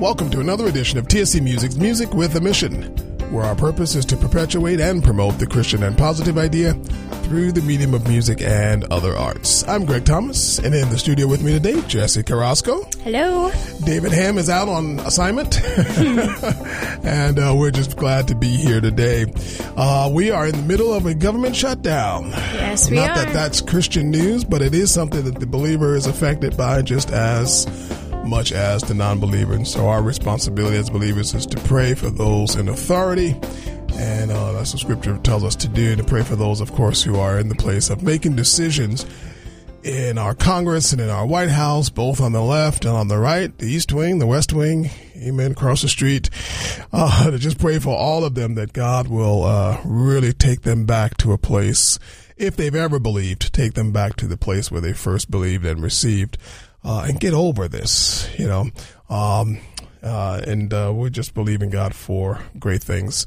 Welcome to another edition of TSC Music's Music with a Mission, where our purpose is to perpetuate and promote the Christian and positive idea through the medium of music and other arts. I'm Greg Thomas, and in the studio with me today, Jesse Carrasco. Hello. David Ham is out on assignment, and uh, we're just glad to be here today. Uh, we are in the middle of a government shutdown. Yes, we Not are. Not that that's Christian news, but it is something that the believer is affected by just as much as the non-believer. And so our responsibility as believers is to pray for those in authority. And uh, that's what scripture tells us to do, to pray for those, of course, who are in the place of making decisions in our Congress and in our White House, both on the left and on the right, the East Wing, the West Wing, amen, across the street, uh, to just pray for all of them that God will uh, really take them back to a place, if they've ever believed, take them back to the place where they first believed and received, uh, and get over this, you know. Um, uh, and uh, we just believe in God for great things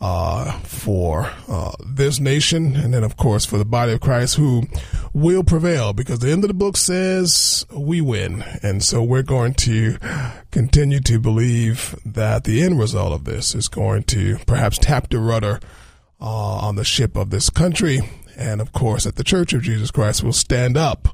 uh, for uh, this nation, and then of course for the body of Christ, who will prevail because the end of the book says we win, and so we're going to continue to believe that the end result of this is going to perhaps tap the rudder uh, on the ship of this country, and of course that the Church of Jesus Christ will stand up,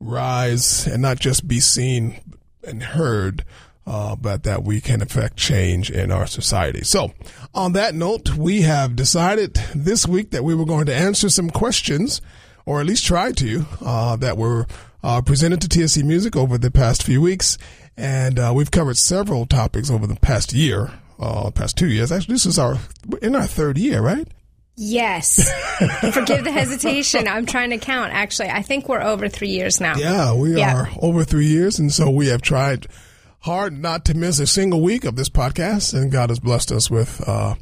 rise, and not just be seen and heard uh, but that we can affect change in our society. So, on that note, we have decided this week that we were going to answer some questions, or at least try to, uh, that were uh, presented to TSC Music over the past few weeks. And uh, we've covered several topics over the past year, uh, past two years. Actually, this is our in our third year, right? Yes. Forgive the hesitation. I'm trying to count, actually. I think we're over three years now. Yeah, we Yeah. are over three years, and so we have tried hard not to miss a single week of this podcast, and God has blessed us with uh,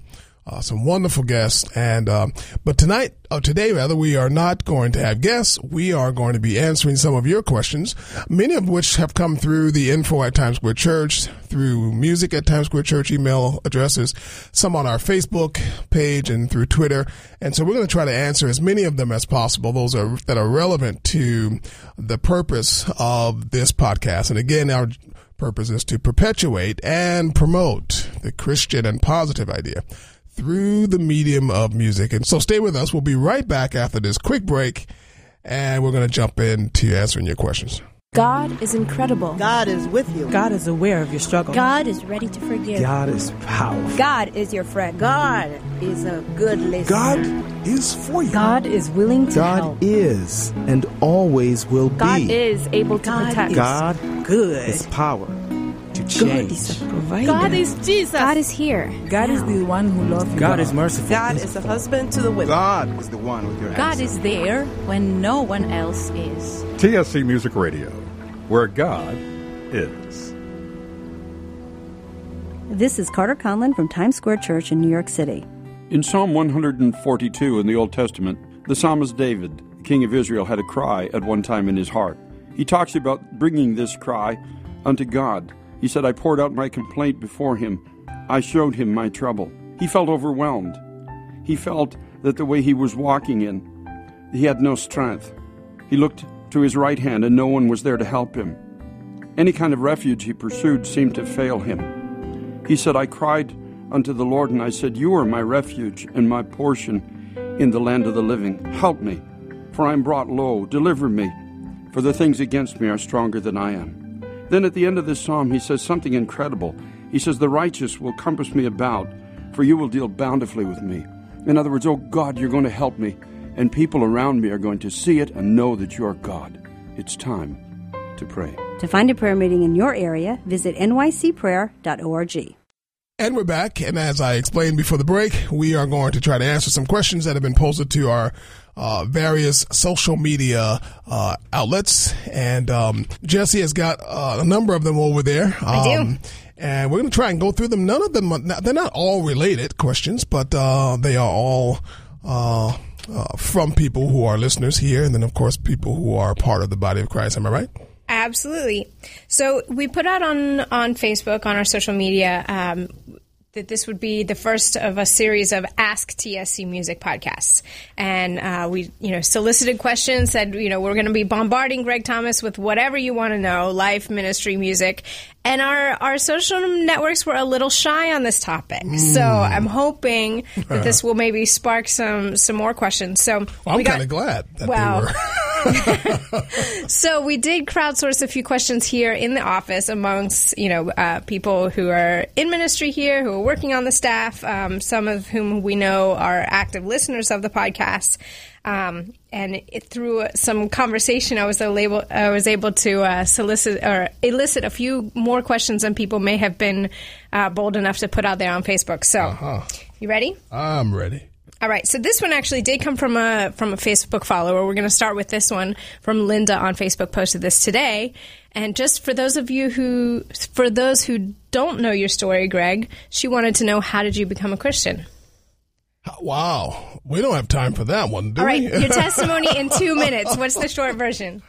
uh, some wonderful guests. And um, but tonight, uh, today rather, we are not going to have guests. We are going to be answering some of your questions, many of which have come through the info at Times Square Church, through music at Times Square Church email addresses, some on our Facebook page, and through Twitter. And so we're going to try to answer as many of them as possible. Those are that are relevant to the purpose of this podcast. And again, our purpose is to perpetuate and promote the Christian and positive idea through the medium of music. And so stay with us. We'll be right back after this quick break and we're going to jump into answering your questions. God is incredible. God is with you. God is aware of your struggle. God is ready to forgive. God is powerful. God is your friend. God is a good listener. God is for you. God is willing to God help. is and always will God be. God is able to God protect. is God is good. has power to God is a provider. God is Jesus. God is here. God is the one who loves you. God is merciful. God is a husband to the widow. God is the one with your God answer. is there when no one else is. TSC Music Radio, where God is. This is Carter Conlon from Times Square Church in New York City. In Psalm 142 in the Old Testament, the psalmist David, the king of Israel, had a cry at one time in his heart. He talks about bringing this cry unto God. He said, I poured out my complaint before him. I showed him my trouble. He felt overwhelmed. He felt that the way he was walking in, he had no strength. He looked to his right hand, and no one was there to help him. Any kind of refuge he pursued seemed to fail him. He said, I cried unto the Lord, and I said, You are my refuge and my portion in the land of the living. Help me, for I am brought low. Deliver me, for the things against me are stronger than I am. Then at the end of this psalm, he says something incredible. He says, The righteous will compass me about, for you will deal bountifully with me. In other words, oh God, you're going to help me, and people around me are going to see it and know that you're God. It's time to pray. To find a prayer meeting in your area, visit nycprayer.org. And we're back. And as I explained before the break, we are going to try to answer some questions that have been posted to our uh, various social media uh, outlets. And um, Jesse has got uh, a number of them over there. I do. Um, And we're going to try and go through them. None of them, are- they're not all related questions, but uh, they are all uh, uh, from people who are listeners here. And then, of course, people who are part of the body of Christ. Am I right? Absolutely. So we put out on on Facebook on our social media um, that this would be the first of a series of Ask TSC Music podcasts. And uh, we, you know, solicited questions, said, you know, we're going to be bombarding Greg Thomas with whatever you want to know, life, ministry, music. And our, our social networks were a little shy on this topic. So I'm hoping that this will maybe spark some some more questions. So Well, I'm kind of glad that Wow. they were. so we did crowdsource a few questions here in the office amongst you know uh, people who are in ministry here, who are working on the staff, um, some of whom we know are active listeners of the podcast. Um, and it, through some conversation, I was able I was able to uh, solicit or elicit a few more questions than people may have been uh, bold enough to put out there on Facebook. So, you ready? I'm ready. All right, so this one actually did come from a from a Facebook follower. We're going to start with this one from Linda on Facebook. Posted this today, and just for those of you who, for those who don't know your story, Greg, she wanted to know how did you become a Christian? Wow. We don't have time for that one, do All right, we? your testimony in two minutes. What's the short version?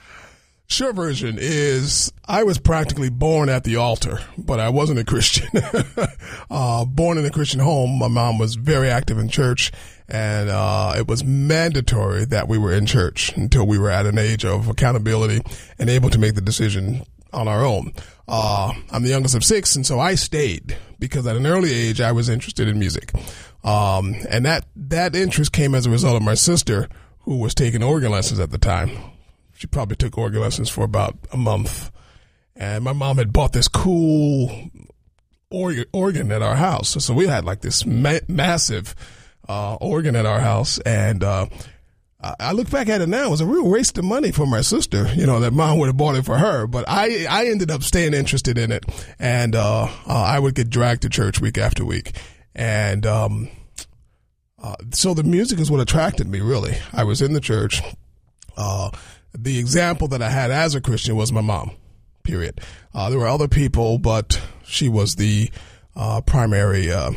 Short version is I was practically born at the altar, but I wasn't a Christian. uh, born in a Christian home, my mom was very active in church, and uh, it was mandatory that we were in church until we were at an age of accountability and able to make the decision on our own. Uh, I'm the youngest of six, and so I stayed because at an early age I was interested in music, um, and that that interest came as a result of my sister, who was taking organ lessons at the time she probably took organ lessons for about a month. And my mom had bought this cool organ, at our house. So we had like this ma- massive uh, organ at our house. And uh, I look back at it now, it was a real waste of money for my sister, you know, that mom would have bought it for her. But I, I ended up staying interested in it. And uh, uh, I would get dragged to church week after week. And um, uh, so the music is what attracted me, really. I was in the church. The example that I had as a Christian was my mom. Period. Uh, there were other people, but she was the uh, primary uh,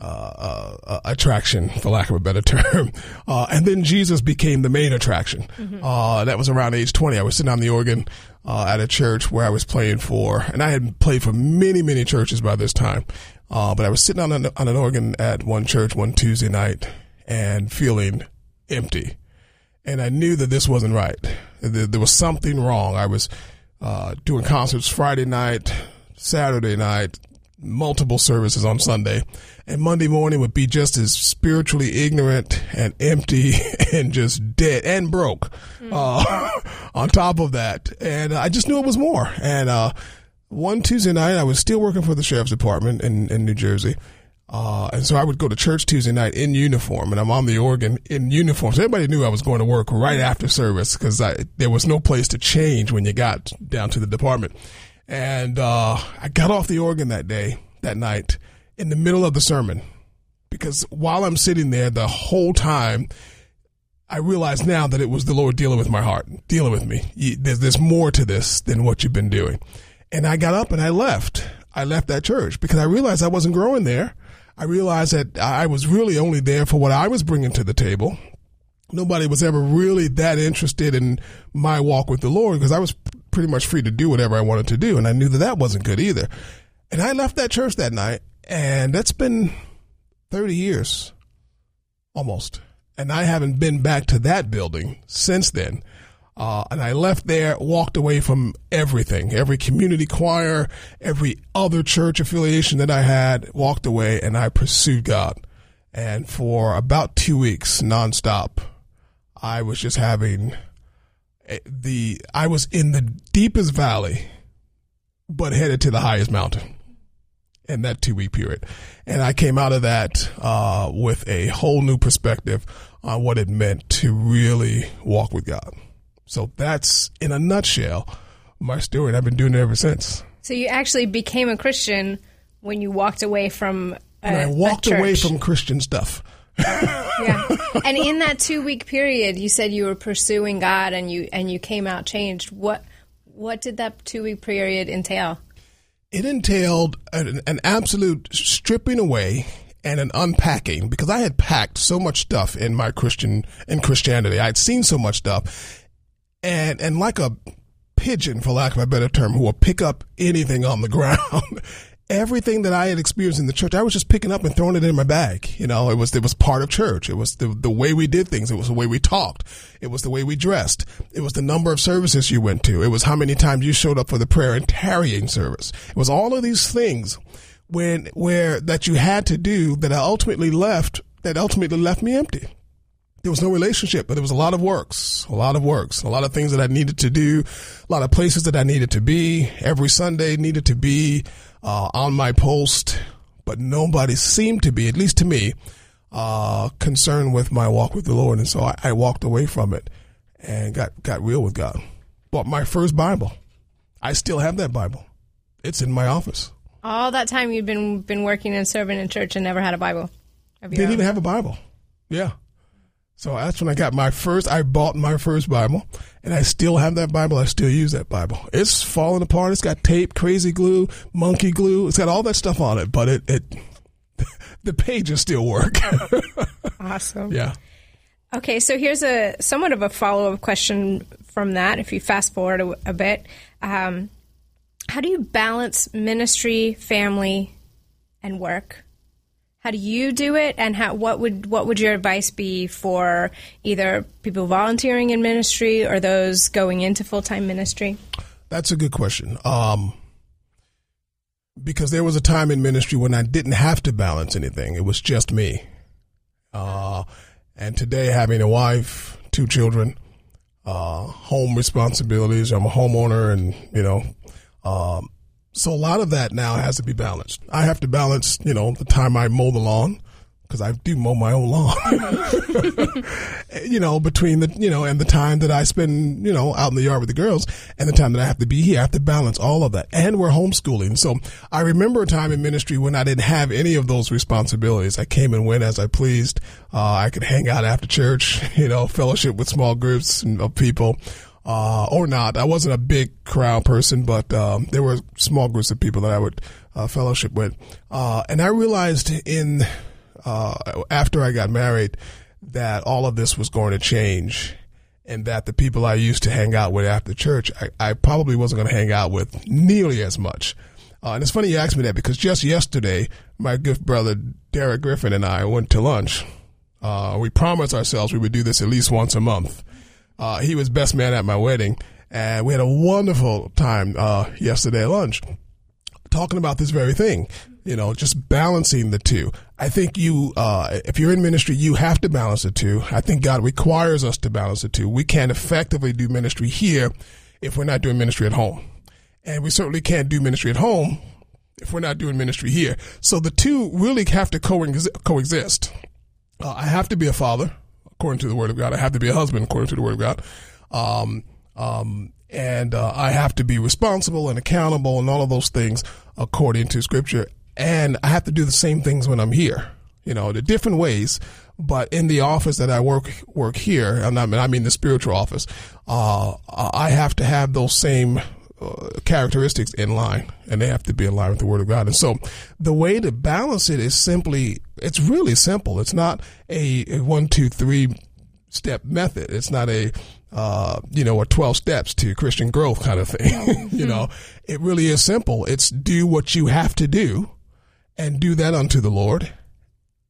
uh, uh, attraction, for lack of a better term. Uh, and then Jesus became the main attraction. Uh, that was around age 20. I was sitting on the organ uh, at a church where I was playing for, and I had played for many, many churches by this time. Uh, but I was sitting on an, on an organ at one church one Tuesday night and feeling empty and I knew that this wasn't right. There, was something wrong. I was uh, doing concerts Friday night, Saturday night, multiple services on Sunday, and Monday morning would be just as spiritually ignorant and empty and just dead and broke. Uh, on top of that, and I just knew it was more. And uh, one Tuesday night, I was still working for the sheriff's department in, in New Jersey. Uh, and so I would go to church Tuesday night in uniform, and I'm on the organ in uniform. So everybody knew I was going to work right after service because there was no place to change when you got down to the department. And uh, I got off the organ that day, that night, in the middle of the sermon, because while I'm sitting there the whole time, I realize now that it was the Lord dealing with my heart, dealing with me. There's, there's more to this than what you've been doing. And I got up and I left. I left that church because I realized I wasn't growing there. I realized that I was really only there for what I was bringing to the table. Nobody was ever really that interested in my walk with the Lord because I was pretty much free to do whatever I wanted to do. And I knew that that wasn't good either. And I left that church that night and that's been 30 years almost. And I haven't been back to that building since then. Uh, and I left there, walked away from everything, every community choir, every other church affiliation that I had, walked away and I pursued God. And for about two weeks, nonstop, I was just having eh, the, I was in the deepest valley, but headed to the highest mountain in that two week period. And I came out of that uh, with a whole new perspective on what it meant to really walk with God. So that's, in a nutshell, my story. I've been doing it ever since. So you actually became a Christian when you walked away from a, And I walked away from Christian stuff. yeah. And in that two week period, you said you were pursuing God and you and you came out changed. What what did that two week period entail? It entailed an, an absolute stripping away and an unpacking because I had packed so much stuff in my Christian in Christianity. I had seen so much stuff, and and like a pigeon, for lack of a better term, who will pick up anything on the ground. everything that I had experienced in the church, I was just picking up and throwing it in my bag. You know, it was it was part of church. It was the the way we did things. It was the way we talked. It was the way we dressed. It was the number of services you went to. It was how many times you showed up for the prayer and tarrying service. It was all of these things when where that you had to do that I ultimately left that ultimately left me empty. There was no relationship, but there was a lot of works, a lot of works, a lot of things that I needed to do, a lot of places that I needed to be. Every Sunday needed to be uh, on my post, but nobody seemed to be, at least to me, uh, concerned with my walk with the Lord. And so I, I walked away from it and got, got real with God. Bought my first Bible. I still have that Bible. It's in my office. All that time you'd been been working and serving in church and never had a Bible. Didn't own. even have a Bible. Yeah. So that's when I got my first, I bought my first Bible and I still have that Bible. I still use that Bible. It's falling apart. It's got tape, crazy glue, monkey glue. It's got all that stuff on it, but it, it the pages still work. Awesome. yeah. Okay, so here's a somewhat of a follow up question from that. If you fast forward a, a bit, um, how do you balance ministry, family, and work? How do you do it, and how what would what would your advice be for either people volunteering in ministry or those going into full time ministry? That's a good question. Um, because there was a time in ministry when I didn't have to balance anything. It was just me. Uh, and today having a wife, two children, uh, home responsibilities. I'm a homeowner and, you know, um, so a lot of that now has to be balanced. I have to balance, you know, the time I mow the lawn because I do mow my own lawn. you know, between the, you know, and the time that I spend, you know, out in the yard with the girls and the time that I have to be here, I have to balance all of that. And we're homeschooling. So I remember a time in ministry when I didn't have any of those responsibilities. I came and went as I pleased. Uh, I could hang out after church, you know, fellowship with small groups of people. Uh, or not. I wasn't a big crowd person, but um, there were small groups of people that I would uh, fellowship with. Uh, and I realized in uh, after I got married that all of this was going to change and that the people I used to hang out with after church, I, I probably wasn't going to hang out with nearly as much. Uh, and it's funny you asked me that because just yesterday, my good brother Derek Griffin and I went to lunch. Uh, we promised ourselves we would do this at least once a month. Uh, he was best man at my wedding, and we had a wonderful time uh, yesterday at lunch talking about this very thing. You know, just balancing the two. I think you, uh, if you're in ministry, you have to balance the two. I think God requires us to balance the two. We can't effectively do ministry here if we're not doing ministry at home. And we certainly can't do ministry at home if we're not doing ministry here. So the two really have to coexist. Uh, I have to be a father, according to the Word of God. I have to be a husband, according to the Word of God. Um, um, and uh, I have to be responsible and accountable and all of those things according to Scripture. And I have to do the same things when I'm here. You know, the different ways, but in the office that I work work here, and I mean, I mean the spiritual office, uh, I have to have those same uh, characteristics in line, and they have to be in line with the Word of God. And so, the way to balance it is simply, it's really simple. It's not a, a one, two, three step method. It's not a uh, you know, a 12 steps to Christian growth kind of thing. you know, it really is simple. It's do what you have to do and do that unto the Lord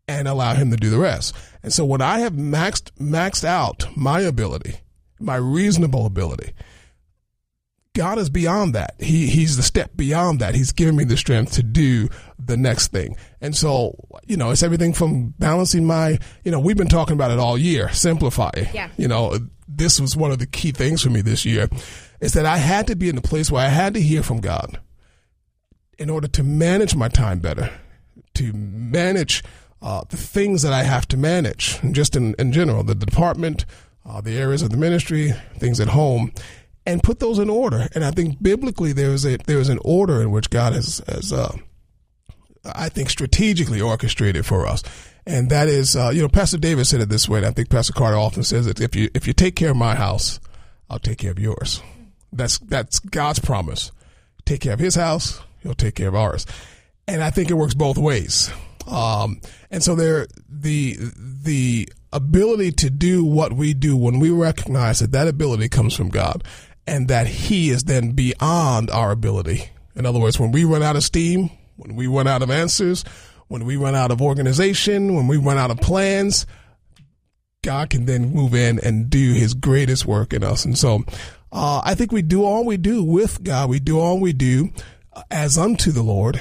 and allow him to do the rest. And so when I have maxed, maxed out my ability, my reasonable ability, God is beyond that. He he's the step beyond that. He's given me the strength to do the next thing. And so, you know, it's everything from balancing my, you know, we've been talking about it all year, simplify. Yeah. You know, this was one of the key things for me this year is that I had to be in a place where I had to hear from God in order to manage my time better, to manage uh, the things that I have to manage, just in, in general, the department, uh, the areas of the ministry, things at home, and put those in order. And I think biblically there is a there is an order in which God has has uh, I think strategically orchestrated for us. And that is, uh, you know, Pastor David said it this way, and I think Pastor Carter often says it: if you if you take care of my house, I'll take care of yours. That's that's God's promise. Take care of His house, He'll take care of ours. And I think it works both ways. Um, and so there, the the ability to do what we do when we recognize that that ability comes from God, and that He is then beyond our ability. In other words, when we run out of steam, When we run out of answers, when we run out of organization, when we run out of plans, God can then move in and do his greatest work in us. And so uh, I think we do all we do with God. We do all we do uh, as unto the Lord,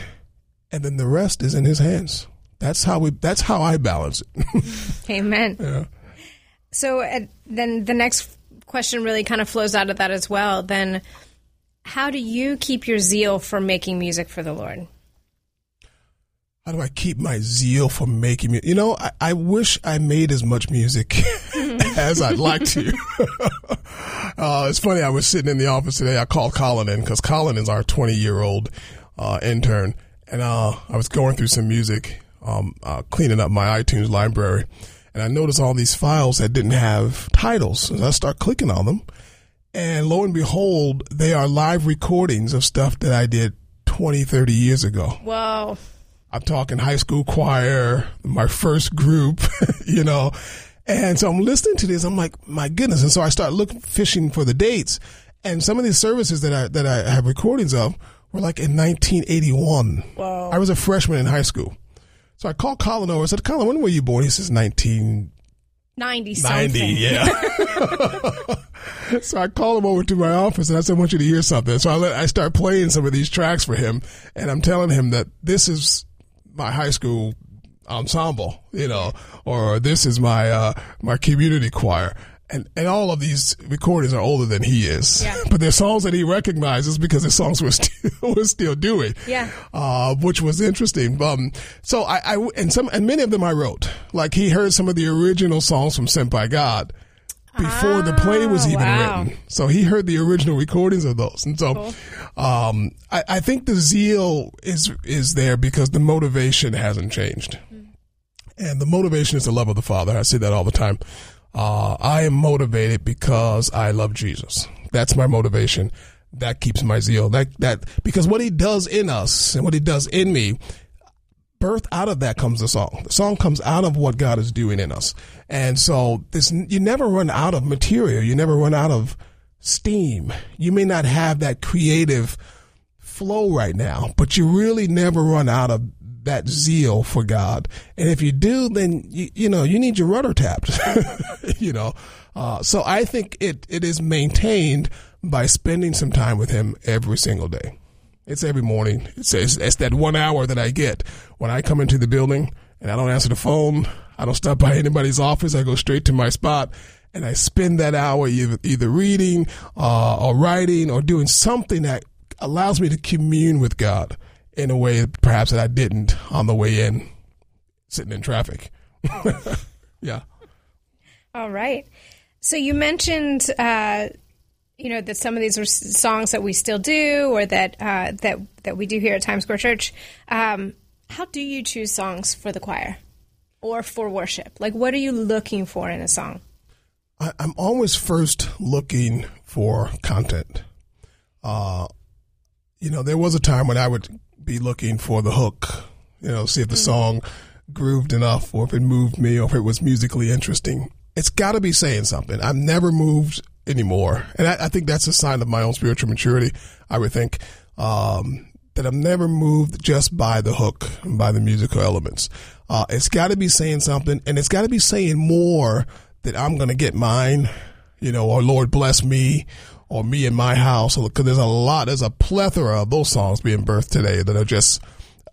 and then the rest is in his hands. That's how we. That's how I balance it. Amen. Yeah. So uh, then the next question really kind of flows out of that as well. Then, how do you keep your zeal for making music for the Lord? How do I keep my zeal for making music? You know, I, I wish I made as much music as I'd like to. uh, it's funny. I was sitting in the office today. I called Colin in because Colin is our 20 year old uh, intern, and uh, I was going through some music, um, uh, cleaning up my iTunes library, and I noticed all these files that didn't have titles. So I start clicking on them, and lo and behold, they are live recordings of stuff that I did 20, 30 years ago. Whoa. I'm talking high school choir, my first group, you know. And so I'm listening to this. I'm like, my goodness. And so I start looking, fishing for the dates. And some of these services that I, that I have recordings of were like in 1981. Wow. I was a freshman in high school. So I called Colin over. I said, Colin, when were you born? He says 1990. 90 something. yeah. so I called him over to my office and I said, I want you to hear something. So I let, I start playing some of these tracks for him. And I'm telling him that this is my high school ensemble, you know, or this is my uh, my community choir. And, and all of these recordings are older than he is, Yeah. but they're songs that he recognizes because the songs we're still we're still doing, Yeah. uh, which was interesting. Um, so I, I and some and many of them I wrote. Like he heard some of the original songs from Sent by God before the play was Ah, even wow. written. So he heard the original recordings of those, and so um, I, I think the zeal is is there because the motivation hasn't changed, and the motivation is the love of the Father. I say that all the time. Uh, I am motivated because I love Jesus. That's my motivation. That keeps my zeal. That that because what He does in us and what He does in me birth out of that comes the song. The song comes out of what God is doing in us. And so this, you never run out of material. You never run out of steam. You may not have that creative flow right now, but you really never run out of that zeal for God. And if you do, then you, you know, you need your rudder tapped, you know. Uh, so I think it, it is maintained by spending some time with him every single day. It's every morning. It's, it's, it's that one hour that I get when I come into the building and I don't answer the phone. I don't stop by anybody's office. I go straight to my spot and I spend that hour either, reading uh, or writing or doing something that allows me to commune with God in a way perhaps that I didn't on the way in, sitting in traffic. yeah. All right. So you mentioned, uh, you know, that some of these are songs that we still do, or that uh, that that we do here at Times Square Church. Um, how do you choose songs for the choir or for worship? Like, what are you looking for in a song? I, I'm always first looking for content. Uh, you know, there was a time when I would be looking for the hook, you know, see if the song grooved enough or if it moved me or if it was musically interesting. It's got to be saying something. I'm never moved anymore. And I, I think that's a sign of my own spiritual maturity, I would think, um, that I'm never moved just by the hook and by the musical elements. Uh, it's got to be saying something and it's got to be saying more that I'm going to get mine, you know, or Lord bless me or me and my house. Because there's a lot, there's a plethora of those songs being birthed today that are just,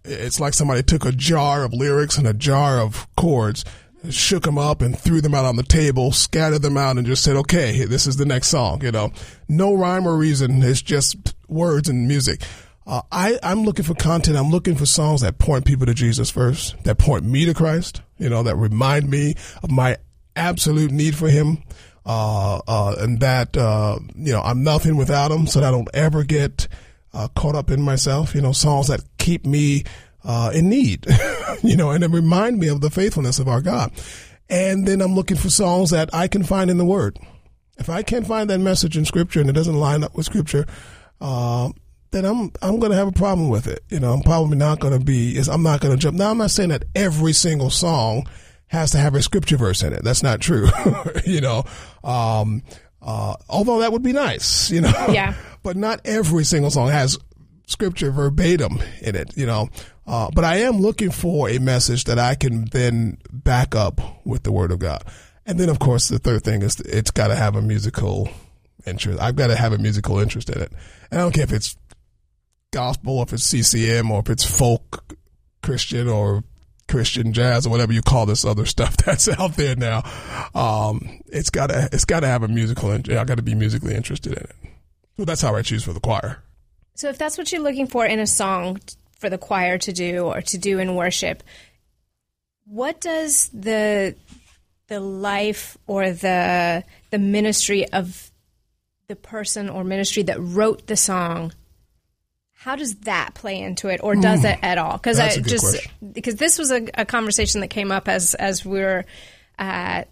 it's like somebody took a jar of lyrics and a jar of chords, shook them up and threw them out on the table, scattered them out and just said, okay, this is the next song, you know. No rhyme or reason. It's just words and music. Uh, I, I'm looking for content. I'm looking for songs that point people to Jesus first, that point me to Christ, you know, that remind me of my absolute need for Him, uh, uh, and that, uh, you know, I'm nothing without Him, so that I don't ever get uh, caught up in myself, you know, songs that keep me uh, in need, you know, and then remind me of the faithfulness of our God. And then I'm looking for songs that I can find in the Word. If I can't find that message in Scripture and it doesn't line up with Scripture, uh, then I'm I'm going to have a problem with it. You know, I'm probably not going to be. is- I'm not going to jump. Now, I'm not saying that every single song has to have a scripture verse in it. That's not true. you know, um, uh, although that would be nice. You know, Yeah. but not every single song has scripture verbatim in it, you know. Uh, but I am looking for a message that I can then back up with the Word of God. And then, of course, the third thing is it's got to have a musical interest. I've got to have a musical interest in it. And I don't care if it's gospel, or if it's CCM, or if it's folk Christian, or Christian jazz, or whatever you call this other stuff that's out there now. Um, it's gotta it's gotta have a musical. I got to be musically interested in it. So that's how I choose for the choir. So if that's what you're looking for in a song for the choir to do or to do in worship, what does the the life or the the ministry of the person or ministry that wrote the song how does that play into it or does it at all because i That's a good just question. because this was a, a conversation that came up as as we were uh,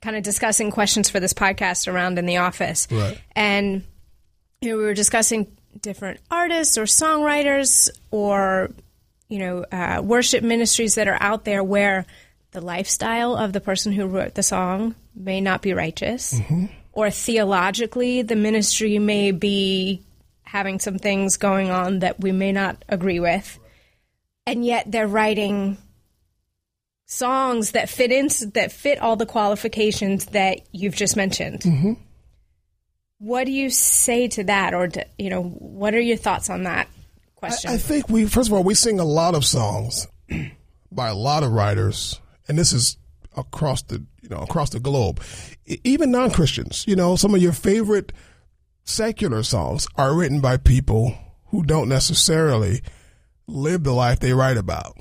kind of discussing questions for this podcast around in the office Right. and you know, we were discussing different artists or songwriters or you know uh, worship ministries that are out there where the lifestyle of the person who wrote the song may not be righteous or theologically the ministry may be having some things going on that we may not agree with. And yet they're writing songs that fit in that fit all the qualifications that you've just mentioned. Mm-hmm. What do you say to that, or do, you know, what are your thoughts on that question? I think we first of all we sing a lot of songs by a lot of writers, and this is across the you know across the globe, even non Christians. You know, some of your favorite secular songs are written by people who don't necessarily live the life they write about.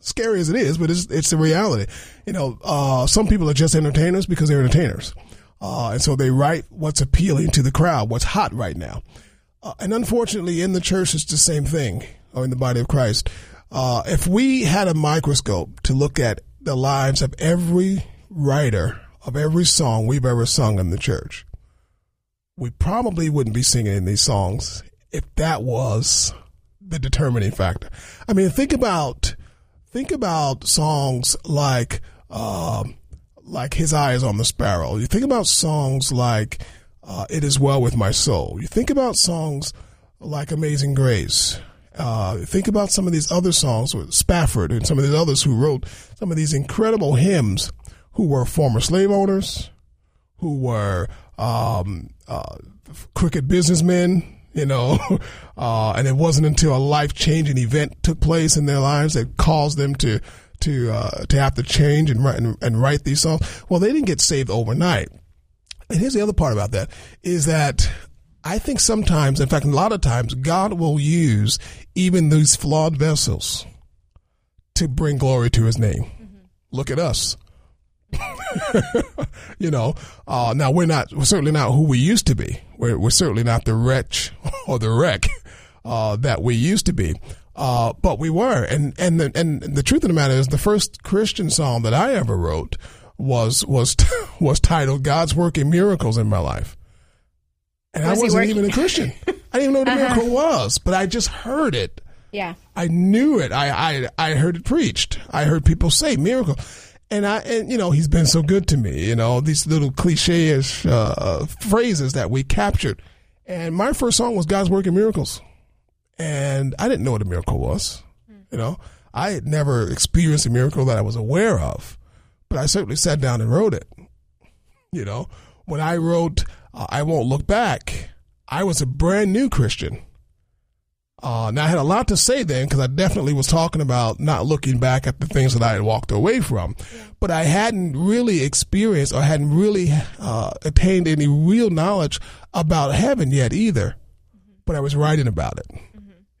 Scary as it is, but it's it's the reality. You know, uh, some people are just entertainers because they're entertainers, uh, and so they write what's appealing to the crowd, what's hot right now. Uh, and unfortunately, in the church, it's the same thing, or in the body of Christ. Uh, if we had a microscope to look at the lives of every writer of every song we've ever sung in the church, we probably wouldn't be singing in these songs if that was the determining factor. I mean, think about think about songs like um, like His Eyes on the Sparrow. You think about songs like uh, It Is Well with My Soul. You think about songs like Amazing Grace. Uh, think about some of these other songs with Spafford and some of these others who wrote some of these incredible hymns who were former slave owners, who were um, uh, crooked businessmen, you know, uh, and it wasn't until a life changing event took place in their lives that caused them to to uh, to have to change and write and, and write these songs. Well, they didn't get saved overnight. And here's the other part about that is that I think sometimes, in fact, a lot of times, God will use even these flawed vessels to bring glory to His name. Look at us. you know, uh, now we're not, we're certainly not who we used to be. We're, we're certainly not the wretch or the wreck uh, that we used to be. Uh, but we were, and and the, and the truth of the matter is, the first Christian song that I ever wrote was was was titled "God's Working Miracles in My Life," and Was I wasn't even a Christian. I didn't even know what a miracle was, but I just heard it. yeah. I knew it. I, I I heard it preached. I heard people say miracle, and I and you know he's been so good to me. You know these little cliche-ish uh, phrases that we captured. And my first song was God's working miracles, and I didn't know what a miracle was. You know, I had never experienced a miracle that I was aware of, but I certainly sat down and wrote it. You know, when I wrote uh, "I Won't Look Back," I was a brand new Christian. Uh, now I had a lot to say then because I definitely was talking about not looking back at the things that I had walked away from, but I hadn't really experienced or hadn't really uh, attained any real knowledge about heaven yet either. But I was writing about it,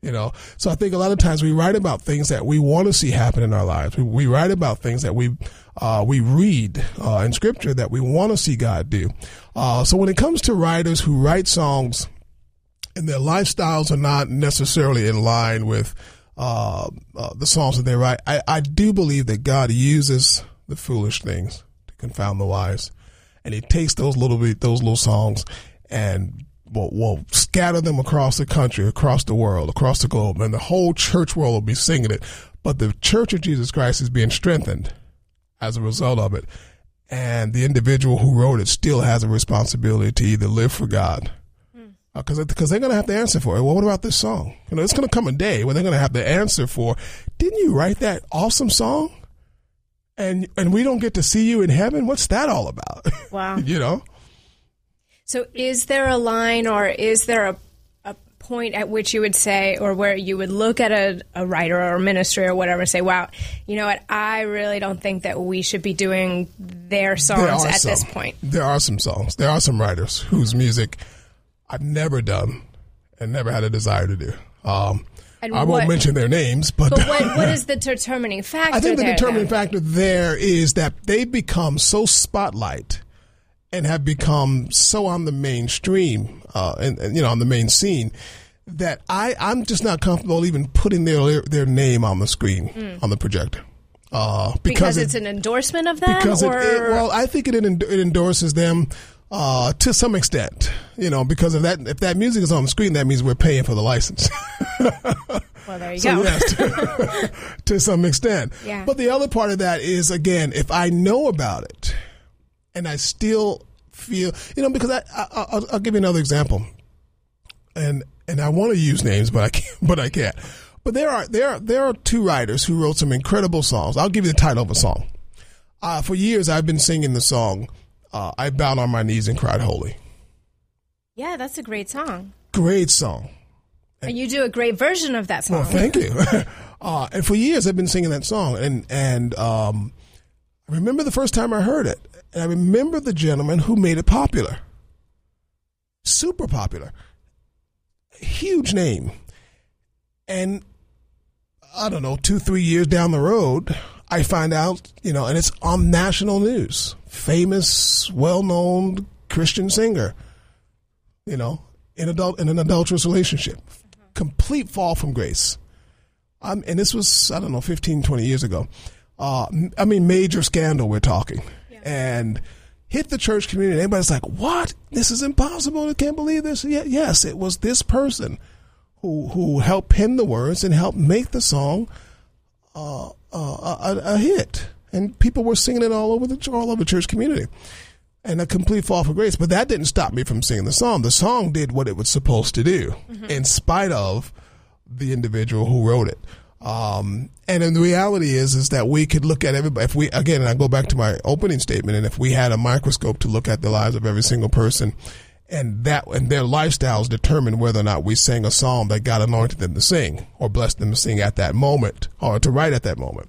you know. So I think a lot of times we write about things that we want to see happen in our lives. We, we write about things that we uh, we read uh, in Scripture that we want to see God do. Uh, so when it comes to writers who write songs and their lifestyles are not necessarily in line with uh, uh, the songs that they write. I, I do believe that God uses the foolish things to confound the wise, and He takes those little bit, those little songs, and will, will scatter them across the country, across the world, across the globe, and the whole church world will be singing it. But the Church of Jesus Christ is being strengthened as a result of it, and the individual who wrote it still has a responsibility to either live for God Uh, because because they're going to have to answer for it. Well, what about this song? You know, it's going to come a day where they're going to have to answer for. Didn't you write that awesome song? And and we don't get to see you in heaven. What's that all about? Wow. you know. So, is there a line or is there a, a point at which you would say, or where you would look at a, a writer or a ministry or whatever and say, wow, you know what? I really don't think that we should be doing their songs at some. this point. There are some songs. There are some writers whose music I've never done and never had a desire to do. Um, And I won't mention their names, but, But what, what is the determining factor? I think the determining then? factor there is that they've become so spotlight and have become so on the mainstream, uh, and, and, you know, on the main scene that I I'm just not comfortable even putting their their name on the screen on the projector. Uh, because, because it's it- an endorsement of them, because it, it, well, I think it, it endorses them uh, to some extent. You know, because if that if that music is on the screen, that means we're paying for the license. well, there you So go. yes, to, to some extent. Yeah. But the other part of that is again, if I know about it, and I still feel, you know, because I, I I'll, I'll give you another example, and and I want to use names, but I can't. But I can't. But there are there are, there are two writers who wrote some incredible songs. I'll give you the title of a song. Uh, for years, I've been singing the song. Uh, I bowed on my knees and cried holy. yeah, that's a great song. Great song. And you do a great version of that song. Well, thank you. uh, and for years, I've been singing that song, and and um, I remember the first time I heard it, and I remember the gentleman who made it popular, super popular, huge name, and I don't know, two three years down the road, I find out, you know, and it's on national news, famous, well known Christian singer, you know, in adult in an adulterous relationship complete fall from grace. Um, and this was, I don't know, 15, 20 years ago. Uh, I mean, major scandal we're talking. And hit the church community. Everybody's like, what? This is impossible. I can't believe this. Ye- yes, it was this person who, who helped pen the words and helped make the song uh, uh, a, a hit. And people were singing it all over the, all over the church community and a complete fall for grace. But that didn't stop me from singing the song. The song did what it was supposed to do, in spite of the individual who wrote it. Um, and then the reality is, is that we could look at everybody. If we again, and I go back to my opening statement, and if we had a microscope to look at the lives of every single person, and that and their lifestyles determine whether or not we sang a song that God anointed them to sing or blessed them to sing at that moment or to write at that moment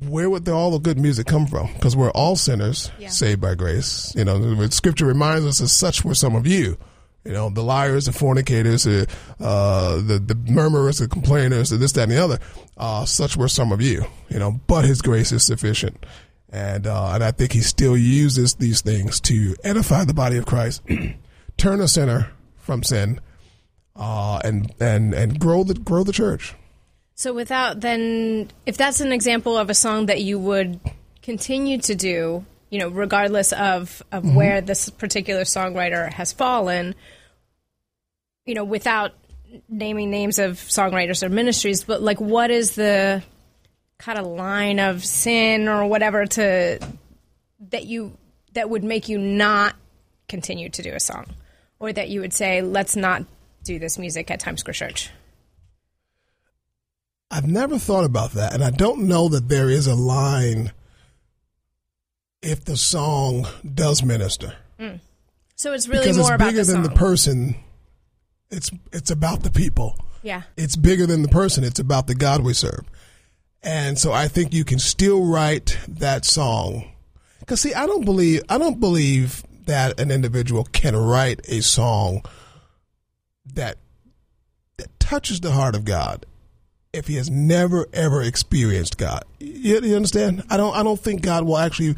where would the, all the good music come from? Because we're all sinners saved by grace. You know, scripture reminds us as such were some of you. You know, the liars, the fornicators, the, uh, the, the murmurers, the complainers, the this, that, and the other. Uh, such were some of you. You know, but his grace is sufficient. And, uh, and I think he still uses these things to edify the body of Christ, turn a sinner from sin, uh, and, and, and grow the, grow the church. So without then, if that's an example of a song that you would continue to do, you know, regardless of of Mm-hmm. where this particular songwriter has fallen, you know, without naming names of songwriters or ministries, but like, what is the kind of line of sin or whatever to that you that would make you not continue to do a song, or that you would say, let's not do this music at Times Square Church. I've never thought about that, and I don't know that there is a line if the song does minister. Mm. So it's really because more it's about bigger the than the person. It's it's about the people. Yeah. It's bigger than the person. It's about the God we serve. And so I think you can still write that song. Cause see, I don't believe, I don't believe that an individual can write a song that, that touches the heart of God if he has never ever experienced God. You, you understand? I don't, I don't think God will actually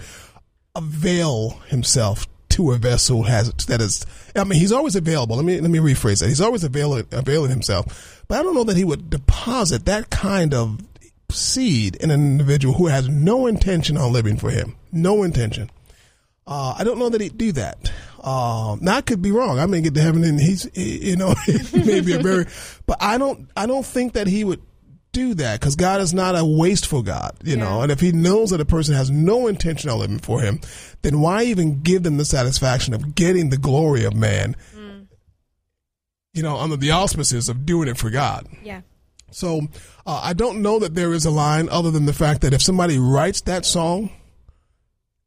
avail himself to a vessel has that is I mean he's always available. Let me let me rephrase that. He's always availing availing himself. But I don't know that he would deposit that kind of seed in an individual who has no intention on living for him. No intention. Uh, I don't know that he'd do that. Um, now I could be wrong. I may get to heaven and he's, you know, maybe a very, but I don't, I don't think that he would do that because God is not a wasteful God, you know. And if He knows that a person has no intention of living for Him, then why even give them the satisfaction of getting the glory of man you know, under the auspices of doing it for God. Yeah. So uh, I don't know that there is a line other than the fact that if somebody writes that song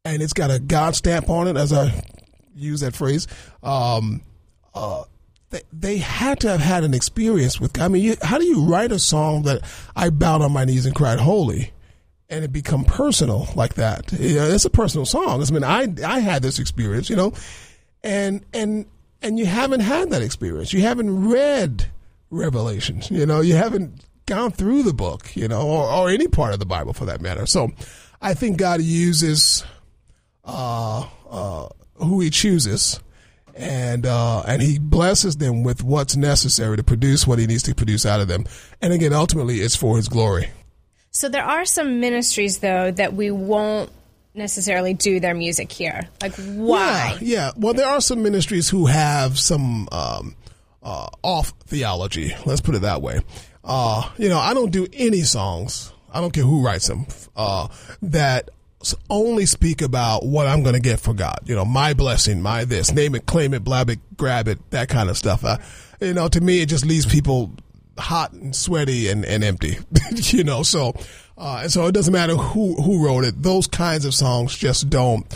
and it's got a God stamp on it, as I use that phrase, um, uh, they, they had to have had an experience with. God. I mean, you, how do you write a song that I bowed on my knees and cried holy? and it become personal like that. It's a personal song. I mean, I I had this experience, you know, and and and you haven't had that experience. You haven't read Revelations. You know, you haven't gone through the book, you know, or, or any part of the Bible for that matter. So, I think God uses uh, uh, who He chooses. And uh, and he blesses them with what's necessary to produce what he needs to produce out of them, and again, ultimately, it's for his glory. So there are some ministries though that we won't necessarily do their music here. Like why? Yeah, yeah. Well, there are some ministries who have some um, uh, off theology. Let's put it that way. Uh, you know, I don't do any songs. I don't care who writes them. Uh, that only speak about what I'm going to get for God. You know, my blessing, my this, name it, claim it, blab it, grab it, that kind of stuff. Uh, you know, to me, it just leaves people hot and sweaty and, and empty, you know. So, uh, and so it doesn't matter who who wrote it. Those kinds of songs just don't,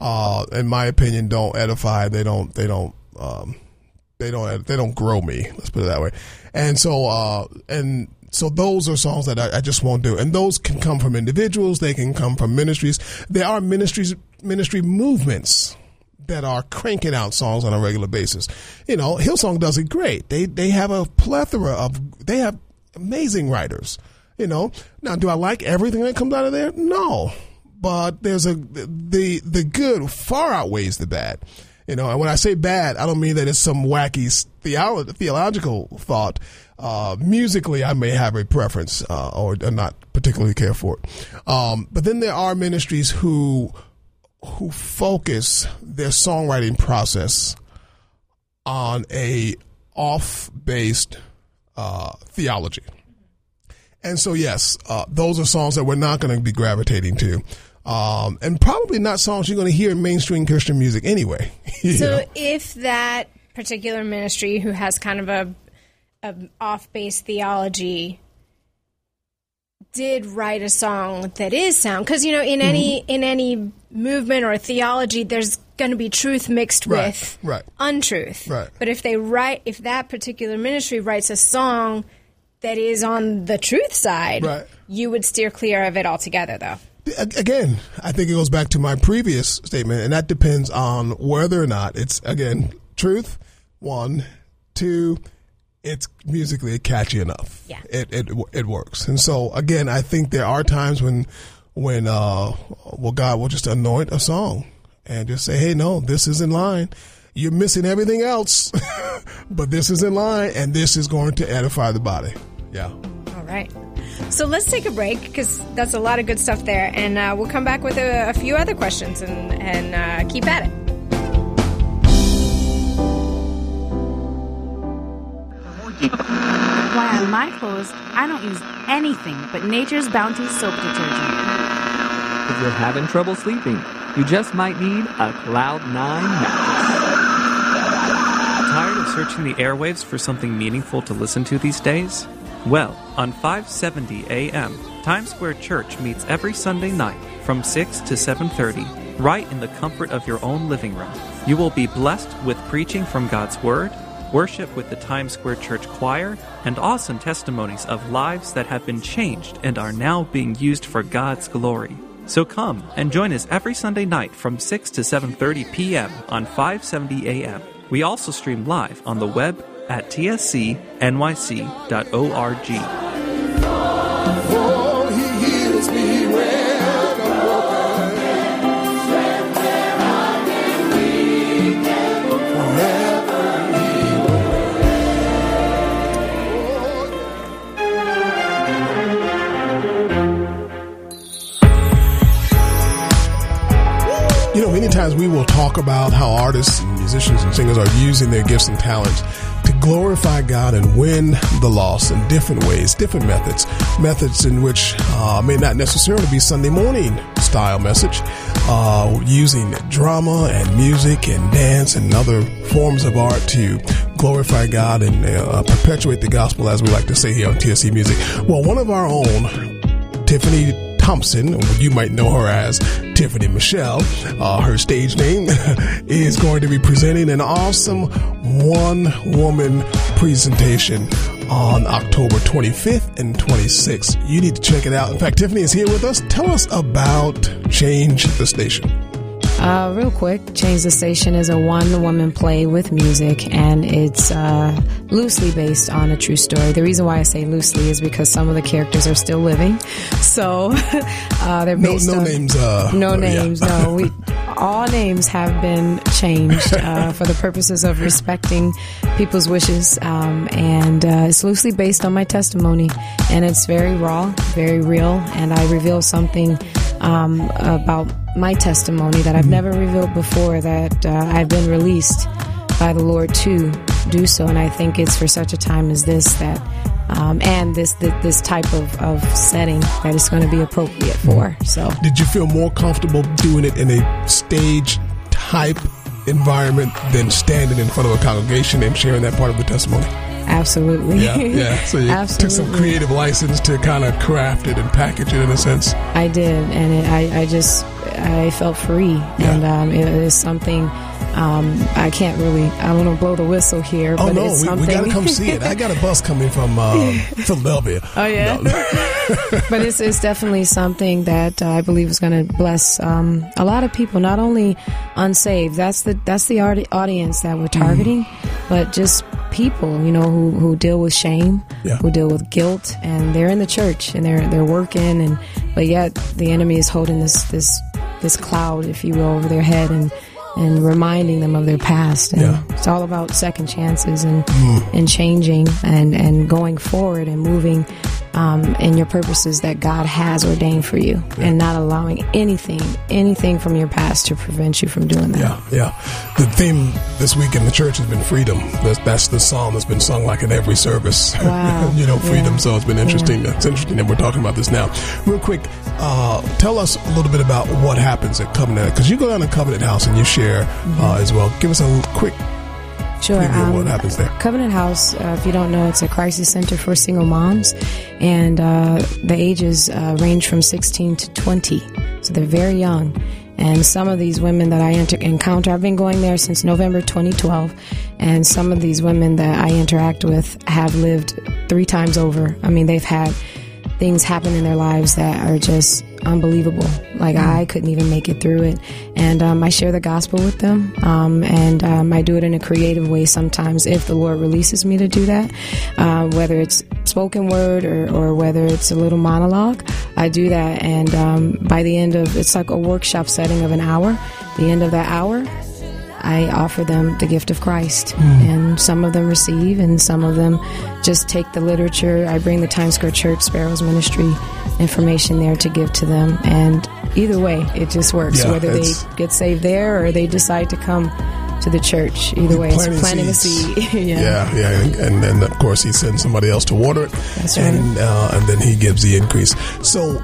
uh, in my opinion, don't edify. They don't. They don't. Um, they don't. They don't grow me. Let's put it that way. And so, uh, and so those are songs that I, I just won't do. And those can come from individuals. They can come from ministries. There are ministries, ministry movements that are cranking out songs on a regular basis. You know, Hillsong does it great. They they have a plethora of they have amazing writers. You know, now do I like everything that comes out of there? No, but there's a the the good far outweighs the bad. You know, and when I say bad, I don't mean that it's some wacky theolo- theological thought. Uh, musically, I may have a preference uh, or, or not particularly care for it. Um, but then there are ministries who who focus their songwriting process on a off based uh, theology. And so, yes, uh, those are songs that we're not going to be gravitating to. Um, and probably not songs you're going to hear in mainstream Christian music anyway. so, know? if that particular ministry who has kind of a, a off base theology did write a song that is sound because you know in any mm-hmm. in any movement or theology there's going to be truth mixed right, with right. untruth right but if they write if that particular ministry writes a song that is on the truth side right. you would steer clear of it altogether though again i think it goes back to my previous statement and that depends on whether or not it's again truth one two it's musically catchy enough. Yeah. It, it it works. And so again, I think there are times when when uh well God will just anoint a song and just say, "Hey, no, this is in line. You're missing everything else, but this is in line and this is going to edify the body." Yeah. All right. So let's take a break because that's a lot of good stuff there, and uh, we'll come back with a, a few other questions and and uh, keep at it. Why on my clothes, I don't use anything but Nature's Bounty soap detergent. If you're having trouble sleeping, you just might need a Cloud 9 mattress. Tired of searching the airwaves for something meaningful to listen to these days? Well, on 570 AM, Times Square Church meets every Sunday night from 6 to 7:30, right in the comfort of your own living room. You will be blessed with preaching from God's word worship with the Times Square Church Choir, and awesome testimonies of lives that have been changed and are now being used for God's glory. So come and join us every Sunday night from 6 to 7:30 p.m. on 570 a.m. We also stream live on the web at tscnyc.org. times we will talk about how artists and musicians and singers are using their gifts and talents to glorify God and win the lost in different ways, different methods, methods in which uh, may not necessarily be Sunday morning style message, uh, using drama and music and dance and other forms of art to glorify God and uh, perpetuate the gospel, as we like to say here on TSC Music. Well, one of our own, Tiffany Thompson, you might know her as Tiffany Michelle, uh, her stage name, is going to be presenting an awesome one woman presentation on October 25th and 26th. You need to check it out. In fact, Tiffany is here with us. Tell us about Change the Station. Uh, real quick, Change the Station is a one woman play with music, and it's uh, loosely based on a true story. The reason why I say loosely is because some of the characters are still living. So uh, they're No, based no on. names. Uh, no yeah. names, no. We, all names have been changed uh, for the purposes of respecting people's wishes, um, and uh, it's loosely based on my testimony, and it's very raw, very real, and I reveal something um, about my testimony that I've never revealed before. That uh, I've been released by the Lord to do so, and I think it's for such a time as this that. Um, and this, this this type of, of setting that it's going to be appropriate for. So Did you feel more comfortable doing it in a stage type environment than standing in front of a congregation and sharing that part of the testimony? Absolutely. Yeah, yeah. So you took some creative license to kind of craft it and package it in a sense. I did, and it, I, I just I felt free, and um, it is something um, I can't really I want to blow the whistle here, Oh but no, it's we, something. we got to come see it. I got a bus coming from uh, Philadelphia. Oh yeah, but it's it's definitely something that uh, I believe is going to bless um, a lot of people, not only unsaved. That's the that's the audi- audience that we're targeting, but just people, you know, who, who deal with shame, Yeah. who deal with guilt, and they're in the church and they're they're working, and but yet the enemy is holding this this this cloud, if you will, over their head and. And reminding them of their past, and Yeah. it's all about second chances and Mm. and changing and and going forward and moving um, in your purposes that God has ordained for you, and not allowing anything anything from your past to prevent you from doing that. Yeah, yeah. The theme this week in the church has been freedom. That's, that's the song that's been sung like in every service. Wow. you know, freedom. Yeah. So it's been interesting. It's interesting that we're talking about this now. Real quick, uh, tell us a little bit about what happens at Covenant because you go down to Covenant House and you share uh, as well. Give us a quick Sure. um, what happens there. Covenant House, uh, if you don't know, it's a crisis center for single moms, and uh, the ages uh, range from 16 to 20, so they're very young. And some of these women that I inter- encounter, I've been going there since November 2012, and some of these women that I interact with have lived three times over. I mean, they've had things happen in their lives that are just unbelievable. Like I couldn't even make it through it, and um, I share the gospel with them, um, and um, I do it in a creative way sometimes if the Lord releases me to do that. Uh, whether it's spoken word or, or whether it's a little monologue, I do that, and um, by the end of it's like a workshop setting of an hour. The end of that hour, I offer them the gift of Christ, and some of them receive, and some of them just take the literature. I bring the Times Square Church Sparrows Ministry information there to give to them, and either way, it just works. Yeah, Whether they get saved there or they decide to come to the church, either way, it's planting a seed. yeah. yeah, yeah, and, and then of course he sends somebody else to water it, That's right. and uh, and then he gives the increase. So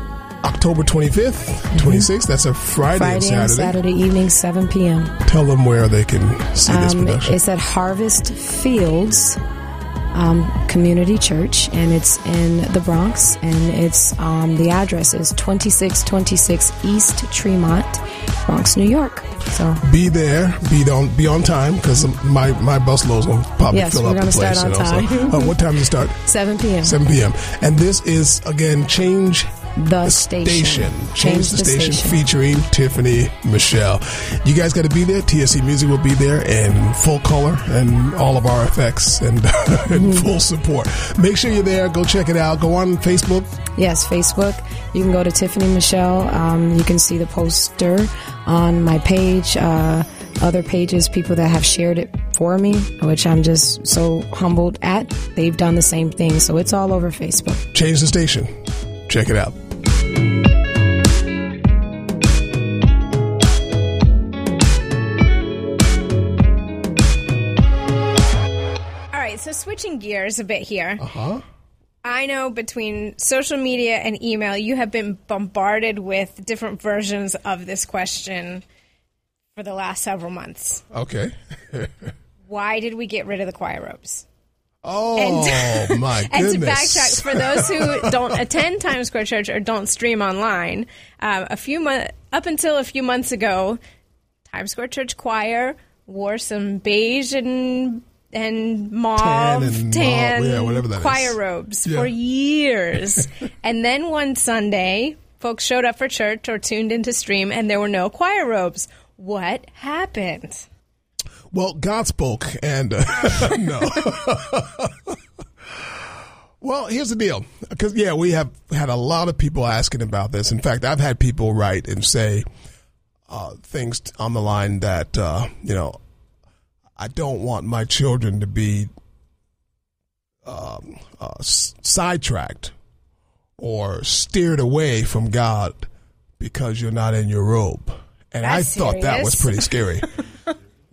October twenty That's a Friday, Friday and Saturday. and Saturday evening, 7 p.m. Tell them where they can see this Um, production. it's at Harvest Fields um, Community Church, and it's in the Bronx. And it's um, the address is 2626 East Tremont, Bronx, New York. So be there, be on, be on time because my my bus load's gonna probably Yes, fill up the place. start you on know, so, time. uh, what time does it start? 7 p.m. 7 p.m. And this is again change The station. Change, the, station, featuring Tiffany Michelle. You guys got to be there. TSC Music will be there in full color and all of our effects and, and full support. Make sure you're there. Go check it out. Go on Facebook. Yes, Facebook. You can go to Tiffany Michelle. Um, you can see the poster on my page. Uh, other pages, people that have shared it for me, which I'm just so humbled at. They've done the same thing. So it's all over Facebook. Change the station. Check it out. All right, so switching gears a bit here. Uh huh. I know between social media and email, you have been bombarded with different versions of this question for the last several months. Okay. Why did we get rid of the choir robes? Oh And- my And to backtrack for those who don't attend Times Square Church or don't stream online, um, a few months up until a few months ago, Times Square Church choir wore some beige and and mauve Tan and tan mauve, yeah, whatever that choir is. robes Yeah. for years, and then one Sunday, folks showed up for church or tuned into stream, and there were no choir robes. What happened? Well, God spoke, and uh, no. well, here's the deal, because yeah, we have had a lot of people asking about this. In fact, I've had people write and say uh, things on the line that uh, you know, I don't want my children to be um, uh, s- sidetracked or steered away from God because you're not in your robe. And That's I thought that was pretty scary.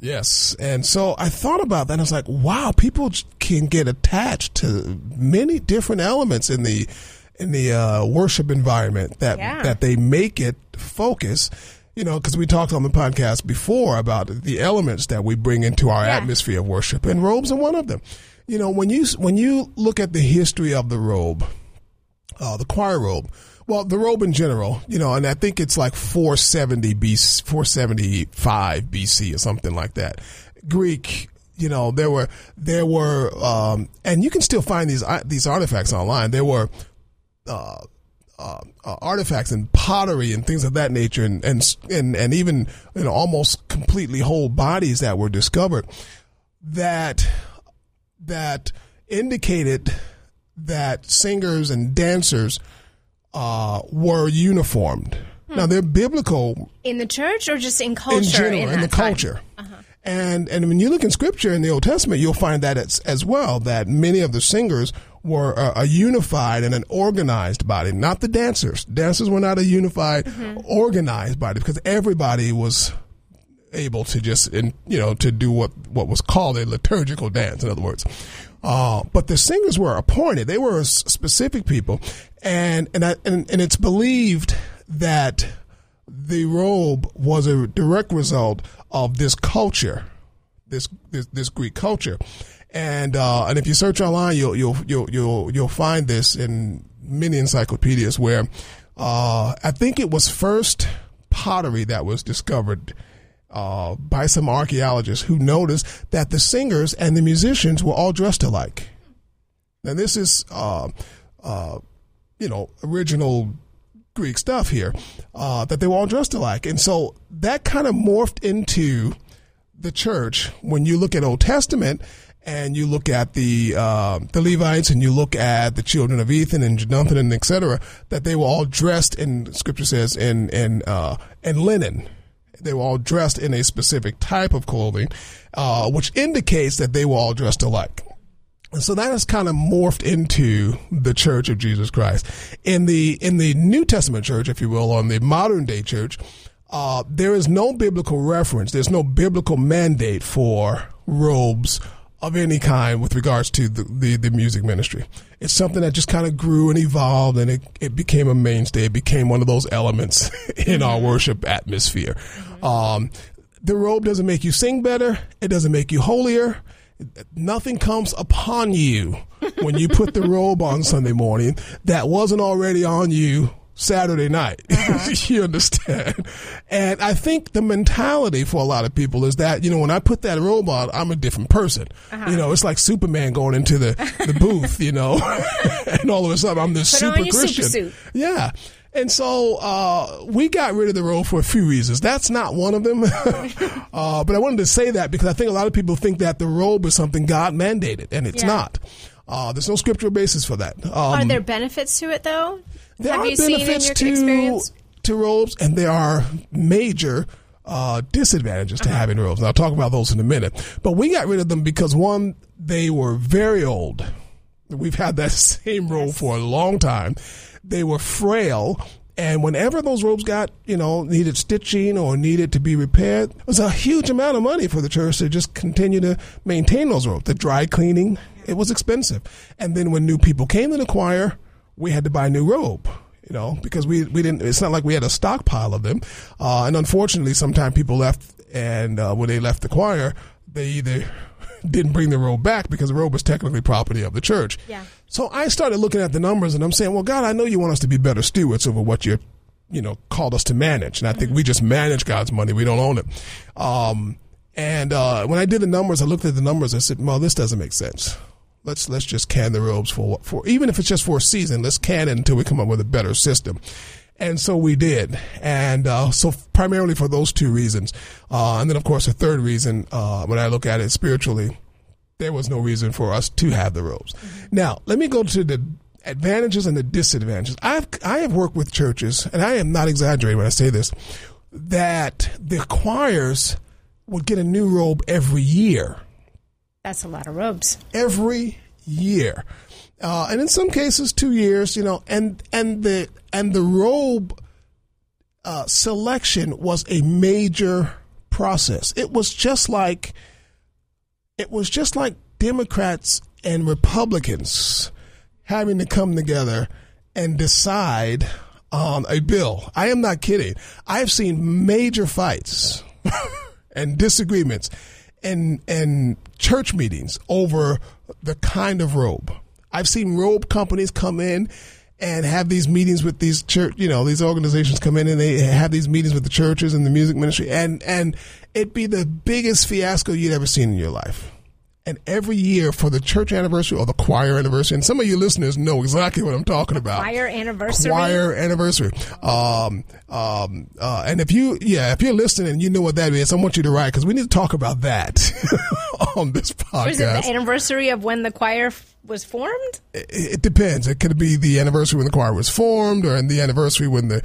Yes. And so I thought about that and I was like, wow, people can get attached to many different elements in the in the uh, worship environment that Yeah. that they make it focus. You know, because we talked on the podcast before about the elements that we bring into our Yeah. atmosphere of worship, and robes are one of them. You know, when you when you look at the history of the robe, uh, the choir robe. Well, the robe in general, you know, and I think it's like 470 BC, 475 BC or something like that. Greek, you know, there were there were, um, and you can still find these uh, these artifacts online. There were uh, uh, uh, artifacts and pottery and things of that nature, and and and, and even you know almost completely whole bodies that were discovered that that indicated that singers and dancers uh, were uniformed. Hmm. Now they're biblical In the church or just in culture? in general in, the time? culture. Uh-huh. And and when you look in scripture in the Old Testament, you'll find that it's as well that many of the singers were a, a unified and an organized body, not the dancers. Dancers were not a unified, mm-hmm. organized body because everybody was able to just in, you know to do what what was called a liturgical dance. In other words. Uh, but the singers were appointed; they were specific people, and and, I, and and it's believed that the robe was a direct result of this culture, this this, this Greek culture, and uh, and if you search online, you'll you'll you'll you'll you'll find this in many encyclopedias where uh, I think it was first pottery that was discovered. Uh, by some archaeologists who noticed that the singers and the musicians were all dressed alike. Now, this is, uh, uh, you know, original Greek stuff here, uh, that they were all dressed alike. And so that kind of morphed into the church when you look at Old Testament and you look at the uh, the Levites and you look at the children of Ethan and Jonathan and et cetera, that they were all dressed in Scripture says in in uh, in linen. They were all dressed in a specific type of clothing, uh, which indicates that they were all dressed alike. And so that has kind of morphed into the Church of Jesus Christ. In the in the New Testament church, if you will, on the modern day church, uh, there is no biblical reference. There's no biblical mandate for robes of any kind with regards to the, the, the music ministry. It's something that just kind of grew and evolved and it, it became a mainstay. It became one of those elements in our worship atmosphere. Um, the robe doesn't make you sing better. It doesn't make you holier nothing comes upon you when you put the robe on Sunday morning that wasn't already on you Saturday night. you understand? And I think the mentality for a lot of people is that, you know, when I put that robe on, I'm a different person. You know, it's like Superman going into the, the booth, you know, and all of a sudden I'm this Put super super Christian. suit. Yeah. And so uh, we got rid of the robe for a few reasons. That's not one of them. uh, but I wanted to say that because I think a lot of people think that the robe is something God mandated, and it's Yeah. not. Uh, there's no scriptural basis for that. Um, Are there benefits to it though? there Have are you seen in benefits your to experience? to robes, and there are major uh, disadvantages Uh-huh. to having robes. And I'll talk about those in a minute. But we got rid of them because one, they were very old. We've had that same robe for a long time. They were frail. And whenever those robes got, you know, needed stitching or needed to be repaired, it was a huge amount of money for the church to just continue to maintain those robes. The dry cleaning, it was expensive. And then when new people came to the choir, we had to buy new robe you know, because we, we didn't, it's not like we had a stockpile of them. Uh, and unfortunately, sometimes people left and, uh, when they left the choir, they either didn't bring the robe back because the robe was technically property of the church. Yeah. So I started looking at the numbers and I'm saying, well, God, I know you want us to be better stewards over what you're, you know, called us to manage. And I think we just manage God's money. We don't own it. Um, and, uh, when I did the numbers, I looked at the numbers. I said, well, this doesn't make sense. Let's, let's just can the robes for, for, even if it's just for a season, let's can it until we come up with a better system. And so we did. And, uh, so primarily for those two reasons. Uh, and then of course, the third reason, uh, when I look at it spiritually, there was no reason for us to have the robes. Now, let me go to the advantages and the disadvantages. I've I have worked with churches, and I am not exaggerating when I say this, that the choirs would get a new robe every year. That's a lot of robes. Every year. Uh, and in some cases two years, you know, and and the and the robe uh, selection was a major process. It was just like it was just like Democrats and Republicans having to come together and decide on a bill. I am not kidding. I have seen major fights and disagreements and and church meetings over the kind of robe. I've seen robe companies come in and have these meetings with these church, you know, these organizations come in and they have these meetings with the churches and the music ministry and and it'd be the biggest fiasco you'd ever seen in your life. And every year for the church anniversary or the choir anniversary, and some of you listeners know exactly what I'm talking about. Choir anniversary. Choir anniversary. Um, um, uh, and if you, yeah, if you're listening and you know what that is, I want you to write because we need to talk about that on this podcast. Is it the anniversary of when the choir was formed? it, it depends. It could be the anniversary when the choir was formed, or the anniversary when the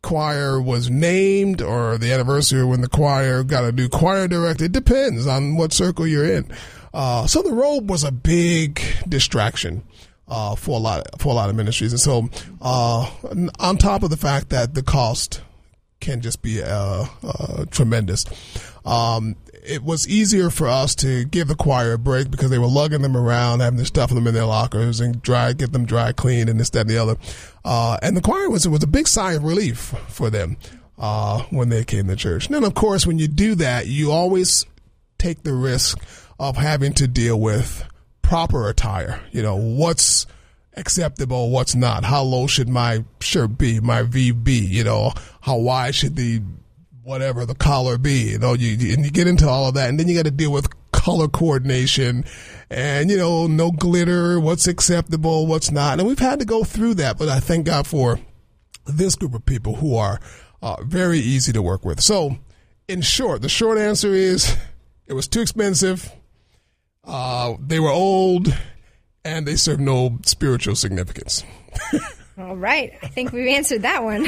choir was named, or the anniversary when the choir got a new choir director. It depends on what circle you're in. Uh, so the robe was a big distraction. Uh, for a lot for a lot of ministries, and so uh, on top of the fact that the cost can just be uh, uh, tremendous. Um, it was easier for us to give the choir a break because they were lugging them around, having to stuff them in their lockers and dry, get them dry clean and this, that, and the other. Uh, and the choir was, was a big sigh of relief for them, uh, when they came to church. And then, of course, when you do that, you always take the risk of having to deal with proper attire. You know, what's, acceptable, what's not. How low should my shirt be, my V be? You know, how wide should the whatever the collar be? You know, you and you get into all of that, and then you got to deal with color coordination, and you know, no glitter, what's acceptable, what's not, and we've had to go through that. But I thank God for this group of people who are uh, very easy to work with. So, in short, the short answer is it was too expensive. Uh, they were old and they serve no spiritual significance. all right. I think we've answered that one.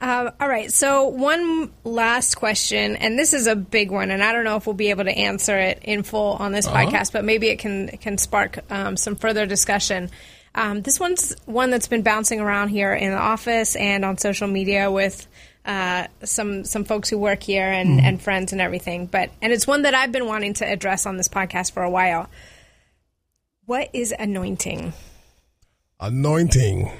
um, all right. So, one last question, and this is a big one, and I don't know if we'll be able to answer it in full on this Uh-huh. podcast, but maybe it can it can spark um, some further discussion. Um, this one's one that's been bouncing around here in the office and on social media with uh, some some folks who work here and, Mhm. and friends and everything. But and it's one that I've been wanting to address on this podcast for a while. What is anointing? Anointing.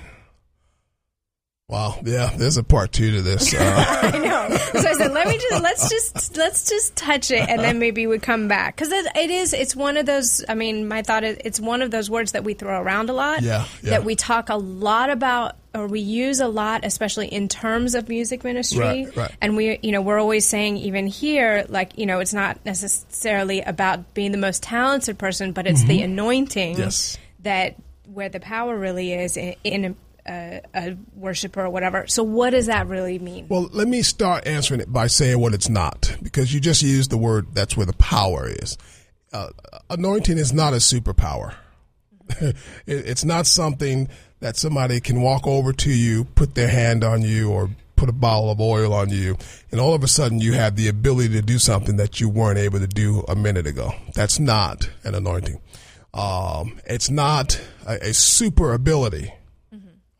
Wow, yeah, there's a part two to this. Uh, I know. So I said, let me just let's just let's just touch it, and then maybe we come back because it, it is. It's one of those. I mean, my thought is it's one of those words that we throw around a lot. Yeah, yeah. That we talk a lot about, or we use a lot, especially in terms of music ministry. Right, right. And we, you know, we're always saying even here, like you know, it's not necessarily about being the most talented person, but it's the Mhm. anointing Yes. that where the power really is in, in a, a worshiper or whatever. So, what does that really mean? well, let me start answering it by saying what it's not, because you just used the word. That's where the power is. Uh, anointing is not a superpower. it, it's not something that somebody can walk over to you, put their hand on you, or put a bottle of oil on you, and all of a sudden you have the ability to do something that you weren't able to do a minute ago. That's not an anointing. Um, it's not a, a super ability.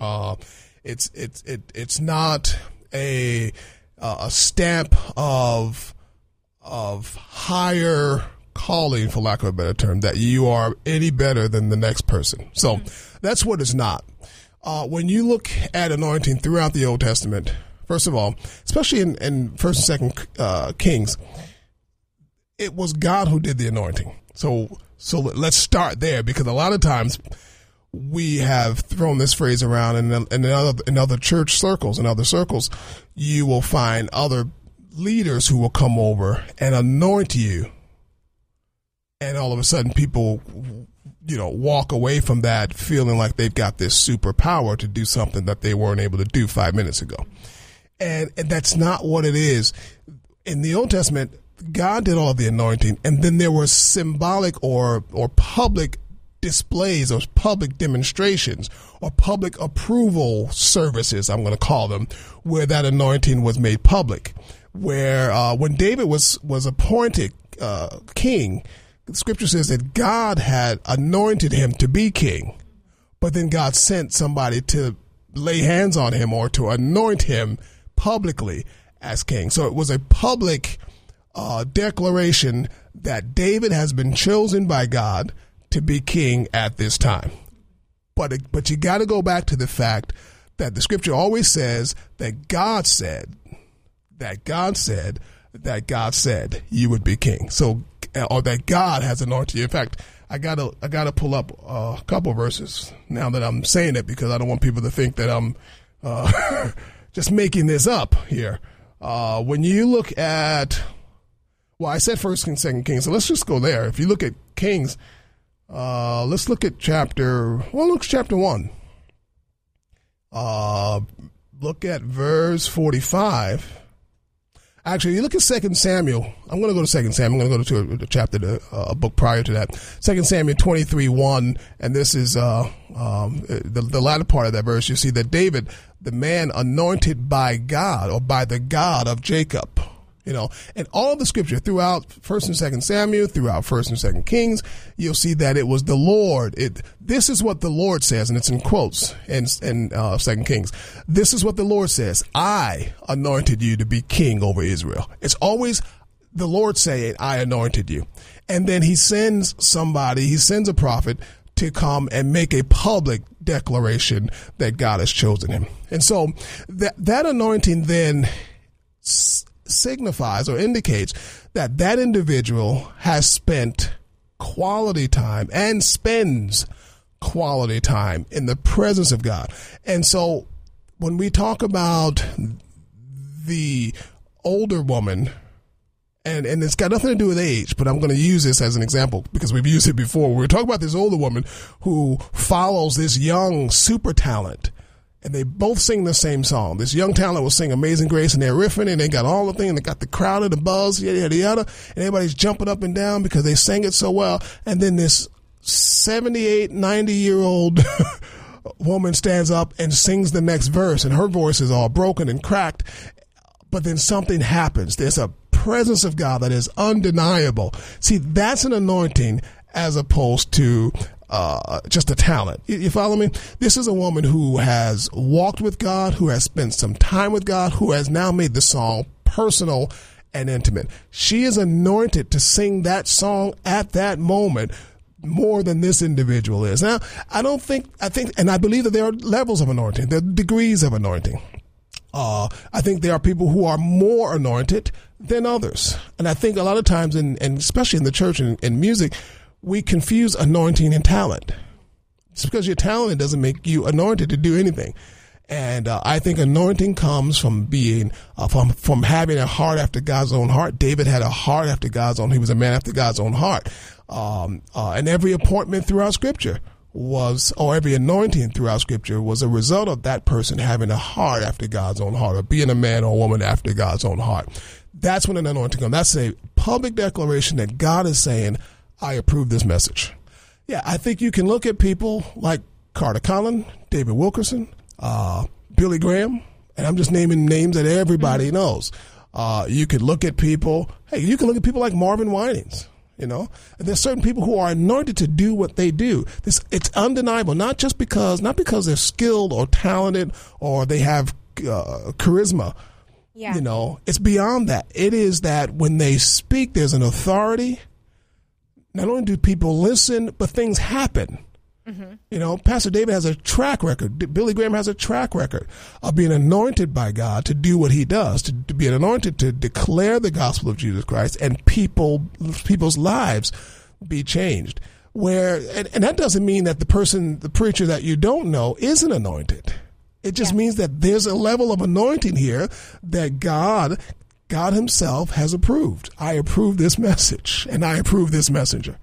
Uh, it's it's it, it's not a uh, a stamp of of higher calling, for lack of a better term, that you are any better than the next person. So that's what it's not. Uh, when you look at anointing throughout the Old Testament, first of all, especially in, in First and Second uh, Kings, it was God who did the anointing. So so let's start there because a lot of times we have thrown this phrase around in, in other in other church circles in other circles you will find other leaders who will come over and anoint you. And all of a sudden people you know walk away from that feeling like they've got this superpower to do something that they weren't able to do 5 minutes ago. And, and that's not what it is. In the old testament God did all the anointing and then there was symbolic or or public displays or public demonstrations or public approval services, I'm going to call them, where that anointing was made public. Where uh, when David was was appointed uh, king, scripture says that God had anointed him to be king, but then God sent somebody to lay hands on him or to anoint him publicly as king. So it was a public uh, declaration that David has been chosen by God to be king at this time. But but you got to go back to the fact that the scripture always says that God said that God said that God said you would be king. So or that God has anointed you. In fact, I gotta I gotta pull up a couple verses now that I'm saying it because I don't want people to think that I'm uh, just making this up here. Uh, when you look at well, I said First and Second Kings, so let's just go there. If you look at Kings, uh, let's look at chapter. Well, look chapter one. Uh, look at verse forty-five. Actually, you look at Second Samuel. I'm going to go to Second Samuel. I'm going to go to a, chapter, to, uh, a book prior to that. Second Samuel 23, 1, and this is uh, um, the, the latter part of that verse. You see that David, the man anointed by God or by the God of Jacob, you know, and all the scripture throughout First and Second Samuel, throughout First and Second Kings, you'll see that it was the Lord. It this is what the Lord says, and it's in quotes in in uh, Second Kings. This is what the Lord says: I anointed you to be king over Israel. It's always the Lord saying, "I anointed you," and then He sends somebody. He sends a prophet to come and make a public declaration that God has chosen him. And so that that anointing then signifies or indicates that that individual has spent quality time and spends quality time in the presence of God. And so when we talk about the older woman, and, and it's got nothing to do with age, but I'm going to use this as an example because we've used it before. We're talking about this older woman who follows this young super talent and they both sing the same song. This young talent will sing Amazing Grace and they're riffing and they got all the thing and they got the crowd and the buzz, yada, yada, yada. And everybody's jumping up and down because they sang it so well. And then this 78, 90 year old woman stands up and sings the next verse and her voice is all broken and cracked. But then something happens. There's a presence of God that is undeniable. See, that's an anointing as opposed to uh, just a talent. You, you, follow me? This is a woman who has walked with God, who has spent some time with God, who has now made the song personal and intimate. She is anointed to sing that song at that moment more than this individual is. Now, I don't think, I think, and I believe that there are levels of anointing, there are degrees of anointing. Uh, I think there are people who are more anointed than others. And I think a lot of times, in, and especially in the church and in music, we confuse anointing and talent. Just because you're talented doesn't make you anointed to do anything. And uh, I think anointing comes from being uh, from from having a heart after God's own heart. David had a heart after God's own. He was a man after God's own heart. Um, uh, and every appointment throughout Scripture was, or every anointing throughout Scripture was a result of that person having a heart after God's own heart, or being a man or a woman after God's own heart. That's when an anointing comes. That's a public declaration that God is saying, I approve this message. Yeah, I think you can look at people like Carter Conlon, David Wilkerson, uh, Billy Graham, and I'm just naming names that everybody mm-hmm. knows. Uh, you could look at people, hey, you can look at people like Marvin Winans. You know, and there's certain people who are anointed to do what they do. This it's undeniable, not just because not because they're skilled or talented or they have uh, charisma. Yeah. You know, it's beyond that. It is that when they speak, there's an authority not only do people listen, but things happen. Mm-hmm. You know, Pastor David has a track record. Billy Graham has a track record of being anointed by God to do what he does, to, to be anointed to declare the gospel of Jesus Christ and people people's lives be changed. Where and, and that doesn't mean that the person, the preacher that you don't know, isn't anointed. It just means that there's a level of anointing here that God, God Himself has approved. I approve this message, and I approve this messenger.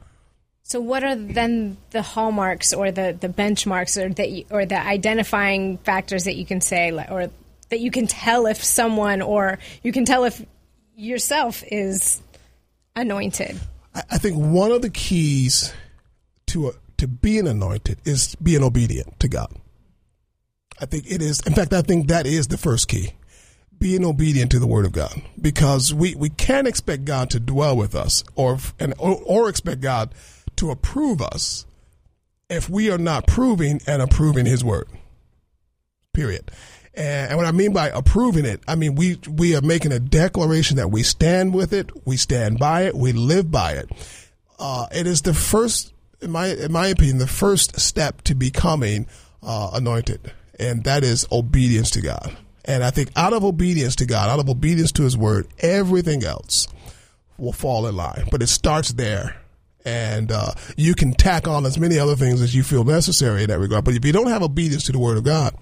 So, what are then the hallmarks or the, the benchmarks or the or the identifying factors that you can say, or that you can tell if someone or you can tell if yourself is anointed? I, I think one of the keys to a, to being anointed is being obedient to God. I think it is. In fact, I think that is the first key. Being obedient to the word of God, because we, we can't expect God to dwell with us, or and or, or expect God to approve us if we are not proving and approving His word. Period. And, what I mean by approving it, I mean we we are making a declaration that we stand with it, we stand by it, we live by it. Uh, it is the first, in my in my opinion, the first step to becoming uh, anointed, and that is obedience to God. And I think out of obedience to God, out of obedience to His word, everything else will fall in line. But it starts there. And uh, you can tack on as many other things as you feel necessary in that regard. But if you don't have obedience to the word of God,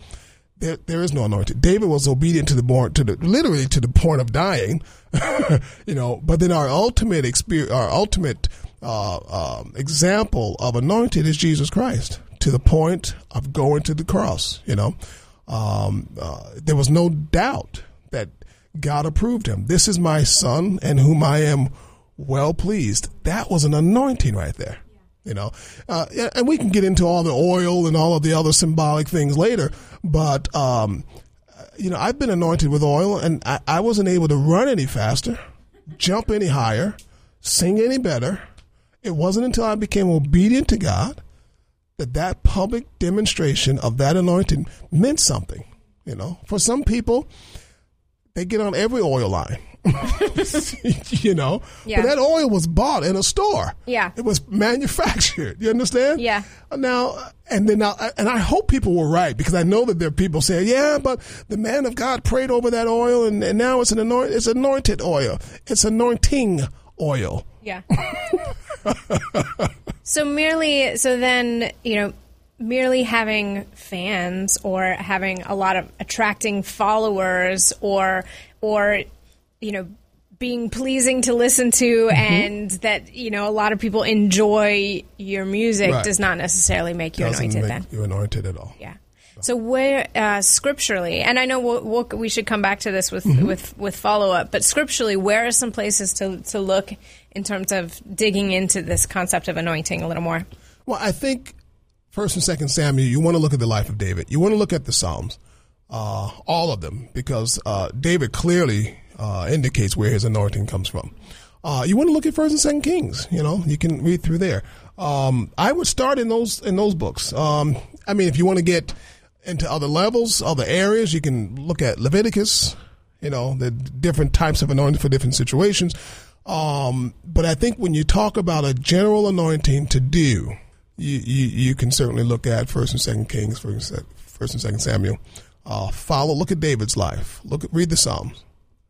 there, there is no anointing. David was obedient to the born to the literally to the point of dying, you know. But then our ultimate experience, our ultimate uh, um, example of anointed is Jesus Christ to the point of going to the cross. You know, um, uh, there was no doubt that God approved him. This is my son, and whom I am well pleased. That was an anointing right there. You know, uh, and we can get into all the oil and all of the other symbolic things later. But um, you know, I've been anointed with oil, and I, I wasn't able to run any faster, jump any higher, sing any better. It wasn't until I became obedient to God that that public demonstration of that anointing meant something. You know, for some people, they get on every oil line. you know, Yeah. but that oil was bought in a store. Yeah. It was manufactured. You understand? Yeah. Now, and then now, and I hope people were right because I know that there are people saying, yeah, but the man of God prayed over that oil and, and now it's an anointed, it's anointed oil. It's anointing oil. Yeah. so merely, so then, you know, merely having fans or having a lot of attracting followers or, or, you know, being pleasing to listen to Mm-hmm. and that, you know, a lot of people enjoy your music Right. does not necessarily make you Doesn't anointed make then. you anointed at all. Yeah. So where uh, scripturally, and I know we'll, we'll, we should come back to this with Mm-hmm. with with follow up, but scripturally, where are some places to to look in terms of digging into this concept of anointing a little more? Well, I think First and Second Samuel, you want to look at the life of David. You want to look at the Psalms, uh, all of them, because uh, David clearly uh, indicates where his anointing comes from. Uh, you want to look at First and Second Kings. You know, you can read through there. Um, I would start in those in those books. Um, I mean, if you want to get into other levels, other areas, you can look at Leviticus. You know, the different types of anointing for different situations. Um, but I think when you talk about a general anointing to do, you, you, you can certainly look at First and Second Kings, First and First and Second Samuel. Uh, follow, look at David's life. Look, at, read the Psalms.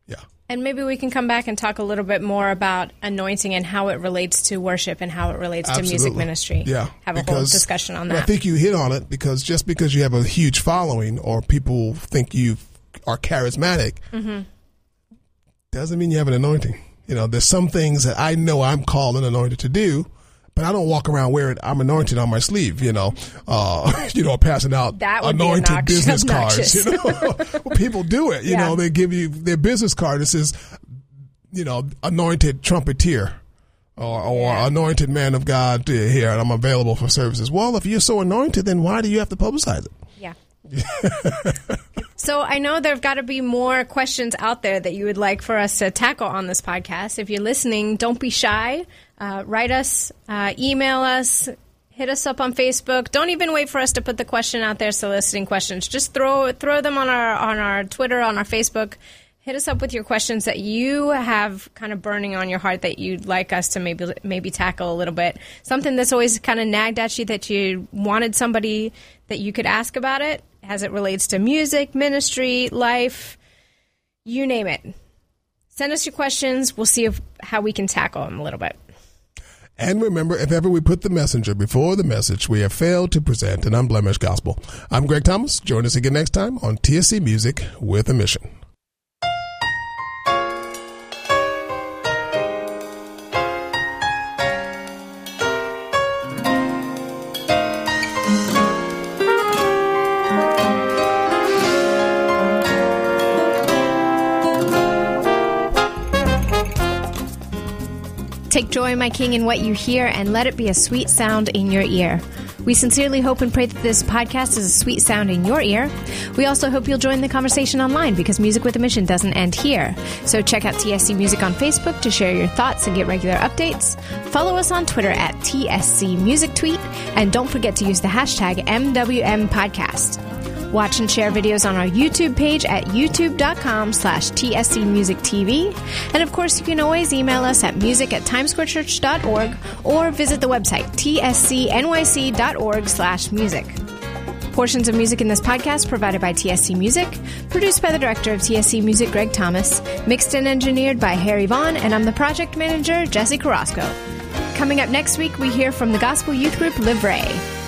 Yeah. And maybe we can come back and talk a little bit more about anointing and how it relates to worship and how it relates to music ministry. Yeah, have a whole discussion on and I think you hit on it because just because you have a huge following or people think you are charismatic hmm doesn't mean you have an anointing. You know, there's some things that I know I'm called and anointed to do, but I don't walk around wearing I'm anointed on my sleeve. You know, uh, you know, passing out anointed obnox- business obnoxious. cards. You know, Well, people do it. You Yeah. know, they give you their business card that says, you know, anointed trumpeter. Or, or anointed man of God here, and I'm available for services. Well, if you're so anointed, then why do you have to publicize it? So I know there have got to be more questions out there that you would like for us to tackle on this podcast. If you're listening, don't be shy. Uh, write us, uh, email us, hit us up on Facebook. Don't even wait for us to put the question out there, soliciting questions. Just throw throw them on our on our Twitter, on our Facebook. hit us up with your questions that you have kind of burning on your heart that you'd like us to maybe maybe tackle a little bit. Something that's always kind of nagged at you that you wanted somebody that you could ask about it as it relates to music, ministry, life, you name it. Send us your questions. We'll see if, how we can tackle them a little bit. And remember, if ever we put the messenger before the message, we have failed to present an unblemished gospel. I'm Greg Thomas. Join us again next time on TSC Music with a Mission. Take joy, my King, in what you hear and let it be a sweet sound in your ear. We sincerely hope and pray that this podcast is a sweet sound in your ear. We also hope you'll join the conversation online because Music with a Mission doesn't end here. So check out TSC Music on Facebook to share your thoughts and get regular updates. Follow us on Twitter at TSC Music Tweet, and don't forget to use the hashtag MWM Podcast. Watch and share videos on our YouTube page at youtube.com slash TSC Music TV. And of course, you can always email us at music at timessquarechurch.org or visit the website tscnyc.org slash music. Portions of music in this podcast provided by TSC Music, produced by the director of TSC Music, Greg Thomas, mixed and engineered by Harry Vaughn, and I'm the project manager, Jesse Carrasco. Coming up next week, we hear from the gospel youth group Livre.